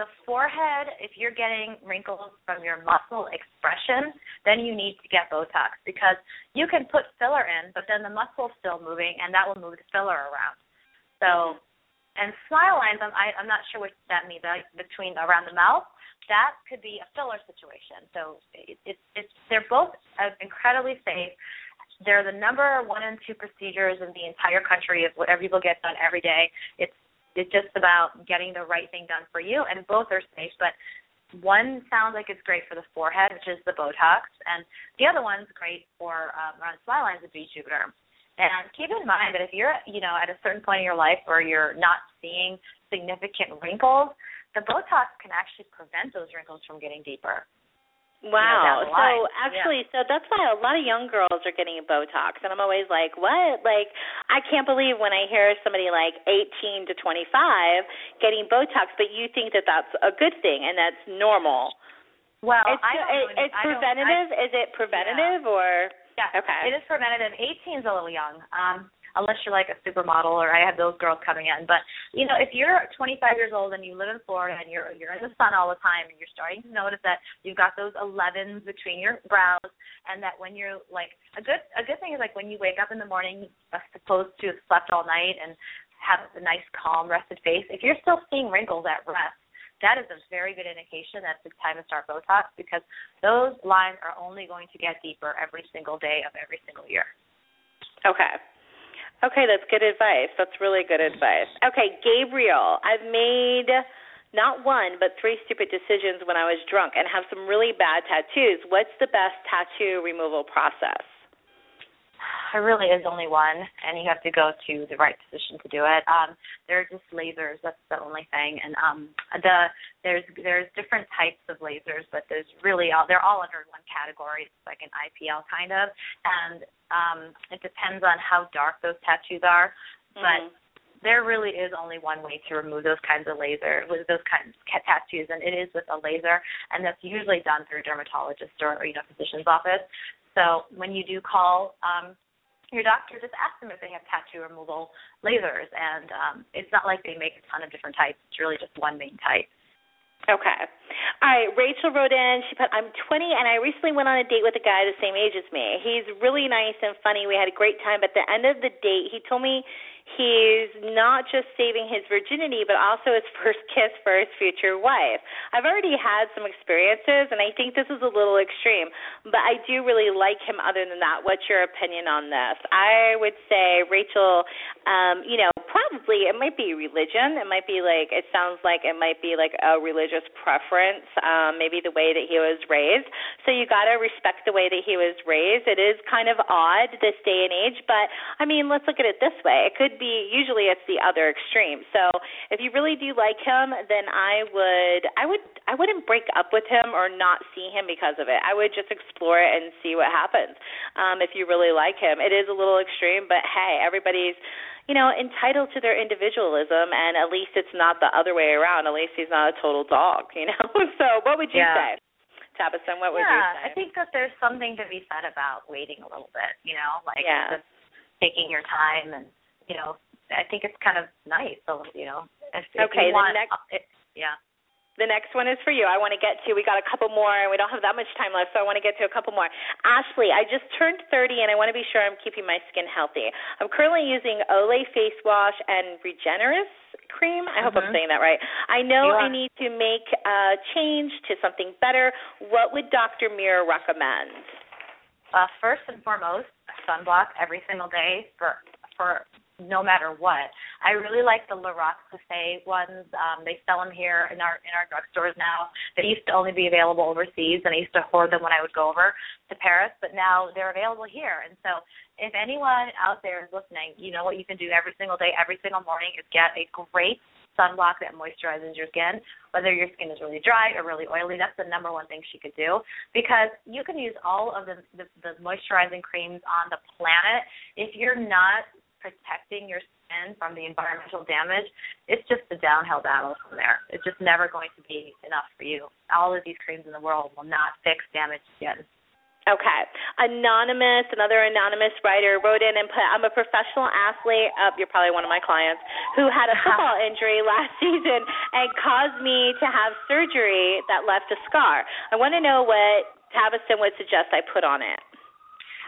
the forehead, if you're getting wrinkles from your muscle expression, then you need to get Botox because you can put filler in, but then the muscle's still moving, and that will move the filler around. So, and smile lines, I'm, I, I'm not sure what that means. Like between around the mouth, that could be a filler situation. So it, it, it's they're both uh, incredibly safe. They're the number one and two procedures in the entire country of whatever people get done every day. It's it's just about getting the right thing done for you, and both are safe. But one sounds like it's great for the forehead, which is the Botox, and the other one's great for um, around smile lines would be Juvederm. And keep in mind that if you're, you know, at a certain point in your life where you're not seeing significant wrinkles, the Botox can actually prevent those wrinkles from getting deeper. Wow. down the so actually, so that's why a lot of young girls are getting Botox, and I'm always like, what? Like, I can't believe when I hear somebody like 18 to 25 getting Botox, but you think that that's a good thing and that's normal. Well, it's I don't it, it's don't- I- preventative. Is it preventative or? Yeah, Okay. it is preventative. 18 is a little young. Um, unless you're like a supermodel or I have those girls coming in. But you know, if you're 25 years old and you live in Florida and you're you're in the sun all the time and you're starting to notice that you've got those 11s between your brows and that when you're like a good a good thing is like when you wake up in the morning, uh, supposed to have slept all night and have a nice calm rested face. If you're still seeing wrinkles at rest that is a very good indication that it's time to start Botox because those lines are only going to get deeper every single day of every single year. Okay. Okay, that's good advice. That's really good advice. Okay, Gabriel, I've made not one but three stupid decisions when I was drunk and have some really bad tattoos. What's the best tattoo removal process? There really is only one, and you have to go to the right position to do it. Um, they're just lasers. That's the only thing. And um, the there's there's different types of lasers, but there's really all they're all under one category. It's like an IPL kind of, and um, it depends on how dark those tattoos are, but. Mm-hmm. There really is only one way to remove those kinds of laser with those kinds of tattoos, and it is with a laser, and that's usually done through a dermatologist or, or you know physician's office. So when you do call um, your doctor just ask them if they have tattoo removal lasers and um it's not like they make a ton of different types. It's really just one main type. Okay. All right rachel wrote in she put i'm 20 and i recently went on a date with a guy the same age as me. He's really nice and funny. We had a great time. But at the end of the date he told me he's not just saving his virginity, but also his *laughs* first kiss for his future wife. I've already had some experiences, and I think this is a little extreme, but I do really like him other than that. What's your opinion on this? I would say, Rachel, um, you know, probably it might be religion. It might be like, it sounds like it might be like a religious preference, um, maybe the way that he was raised. So you got to respect the way that he was raised. It is kind of odd this day and age, but I mean, let's look at it this way. It could be usually it's the other extreme. So if you really do like him, then I would I would I wouldn't break up with him or not see him because of it. I would just explore it and see what happens. Um, if you really like him, it is a little extreme, but hey, everybody's you know entitled to their individualism, and at least it's not the other way around. At least he's not a total dog, *laughs* you know. so what would you yeah. say? Tabitha, what would yeah, you say? I think that there's something to be said about waiting a little bit, you know, like yeah. just taking your time and, you know, I think it's kind of nice. So you know, if, okay. If you want, the next, it, yeah. The next one is for you. I want to get to. We got a couple more, and we don't have that much time left, so I want to get to a couple more. Ashley, I just turned 30, and I want to be sure I'm keeping my skin healthy. I'm currently using Olay face wash and Regenerist cream. I hope mm-hmm. I'm saying that right. I know I need to make a change to something better. What would Dr. Mir recommend? Uh, first and foremost, sunblock every single day for for no matter what. I really like the La Roche-Posay ones. Um, they sell them here in our in our drugstores now. They used to only be available overseas, and I used to hoard them when I would go over to Paris. But now they're available here, and so if anyone out there is listening, you know what you can do every single day, every single morning is get a great sunblock that moisturizes your skin. Whether your skin is really dry or really oily, that's the number one thing she could do because you can use all of the, the, the moisturizing creams on the planet. If you're not protecting your skin from the environmental damage, it's just a downhill battle from there. It's just never going to be enough for you. All of these creams in the world will not fix damaged skin. Okay. Anonymous, another anonymous writer wrote in and put, I'm a professional athlete, uh, you're probably one of my clients, who had a *laughs* football injury last *laughs* season and caused me to have surgery that left a scar. I want to know what Tabitha would suggest I put on it.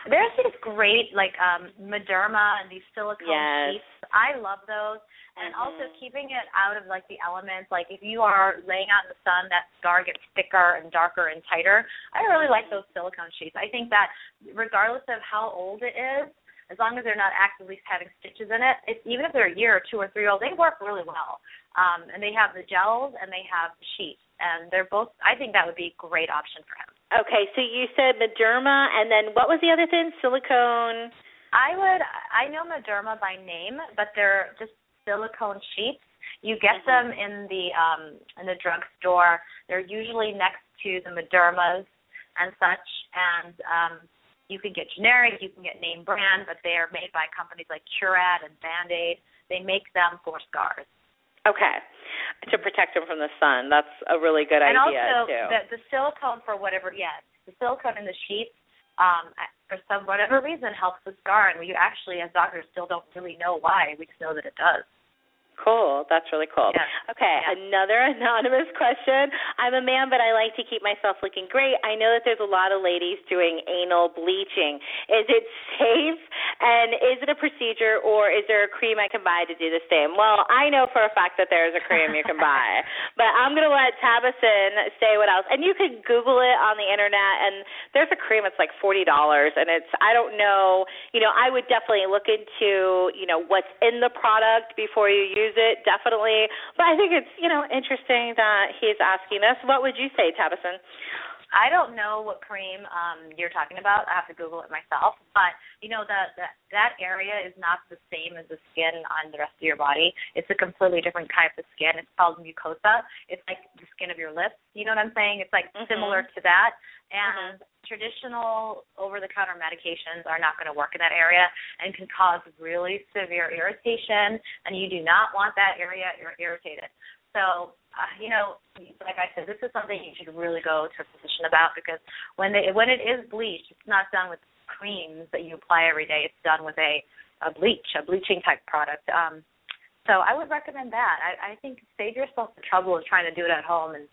There's these great like um Mederma and these silicone yes. sheets. I love those. And mm-hmm. also keeping it out of like the elements. Like if you are laying out in the sun, that scar gets thicker and darker and tighter. I really like those silicone sheets. I think that regardless of how old it is, as long as they're not actively having stitches in it, if, even if they're a year or two or three old, they work really well. Um, and they have the gels and they have the sheets, and they're both. I think that would be a great option for him. Okay, so you said Mederma, and then what was the other thing? Silicone. I would. I know Mederma by name, but they're just silicone sheets. You get mm-hmm. them in the um in the drugstore. They're usually next to the Medermas and such, and um you can get generic, you can get name brand, but they are made by companies like Curad and Band Aid. They make them for scars. Okay. To protect them from the sun. That's a really good and idea also, too. the the silicone for whatever yes, the silicone in the sheets um, for some whatever reason helps the scar, and we actually, as doctors, still don't really know why. We just know that it does. Cool. That's really cool. Yeah. Okay, yeah. another *laughs* anonymous question. I'm a man, but I like to keep myself looking great. I know that there's a lot of ladies doing anal bleaching. Is it safe? And is it a procedure, or is there a cream I can buy to do the same? Well, I know for a fact that there's a cream you can *laughs* buy, but I'm going to let Tabitha say what else. And you can Google it on the internet, and there's a cream that's like forty dollars, and it's I don't know. You know, I would definitely look into you know what's in the product before you use use it, definitely. But I think it's, you know, interesting that he's asking us. What would you say, Tabitha? I don't know what cream um you're talking about. I have to Google it myself. But you know that that that area is not the same as the skin on the rest of your body. It's a completely different type of skin. It's called mucosa. It's like the skin of your lips. You know what I'm saying? It's like mm-hmm. similar to that. And mm-hmm. traditional over-the-counter medications are not going to work in that area and can cause really severe irritation. And you do not want that area irritated. So uh, you know, like I said, this is something you should really go to a physician about because when they when it is bleached, it's not done with creams that you apply every day. It's done with a a bleach, a bleaching type product. Um, so I would recommend that. I, I think save yourself the trouble of trying to do it at home and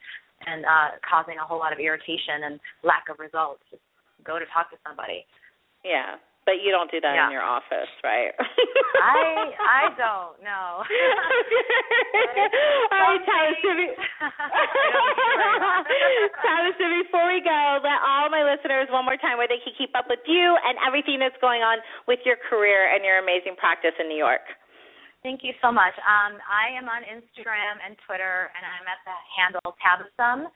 and uh, causing a whole lot of irritation and lack of results. Just go to talk to somebody. Yeah. But you don't do that yeah. in your office, right? I I *laughs* don't know. *laughs* All right, Tavis, Tavis, *laughs* before we go, let all my listeners one more time where they can keep up with you and everything that's going on with your career and your amazing practice in New York. Thank you so much. Um, I am on Instagram and Twitter, and I'm at the handle Tabasum,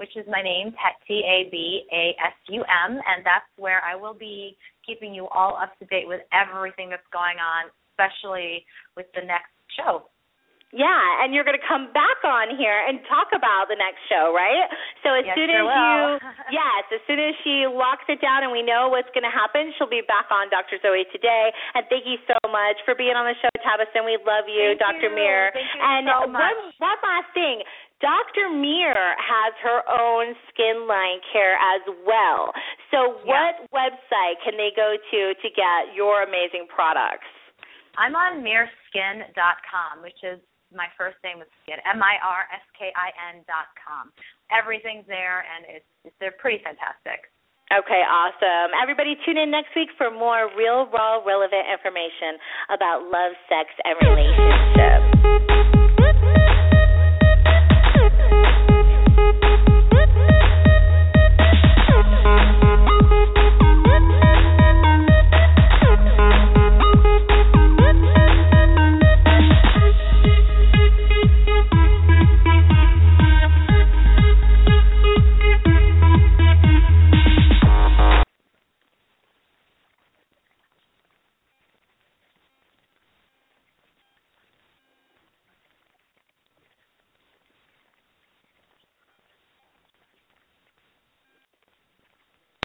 which is my name, T A B A S U M, and that's where I will be keeping you all up to date with everything that's going on, especially with the next show. Yeah, and you're going to come back on here and talk about the next show, right? So as yes, soon as you, *laughs* yes, as soon as she locks it down and we know what's going to happen, she'll be back on Dr. Zoe today. And thank you so much for being on the show, Tabasum. And We love you, thank Dr. You. Mir. Thank you and so much. one one last thing. Dr. Mir has her own skin line care as well. So, what yeah. website can they go to to get your amazing products? I'm on mirskin.com, which is my first name with skin, M I R S K I N dot com. Everything's there, and it's, it's they're pretty fantastic. Okay, awesome. Everybody tune in next week for more real, raw, relevant information about love, sex, and relationships.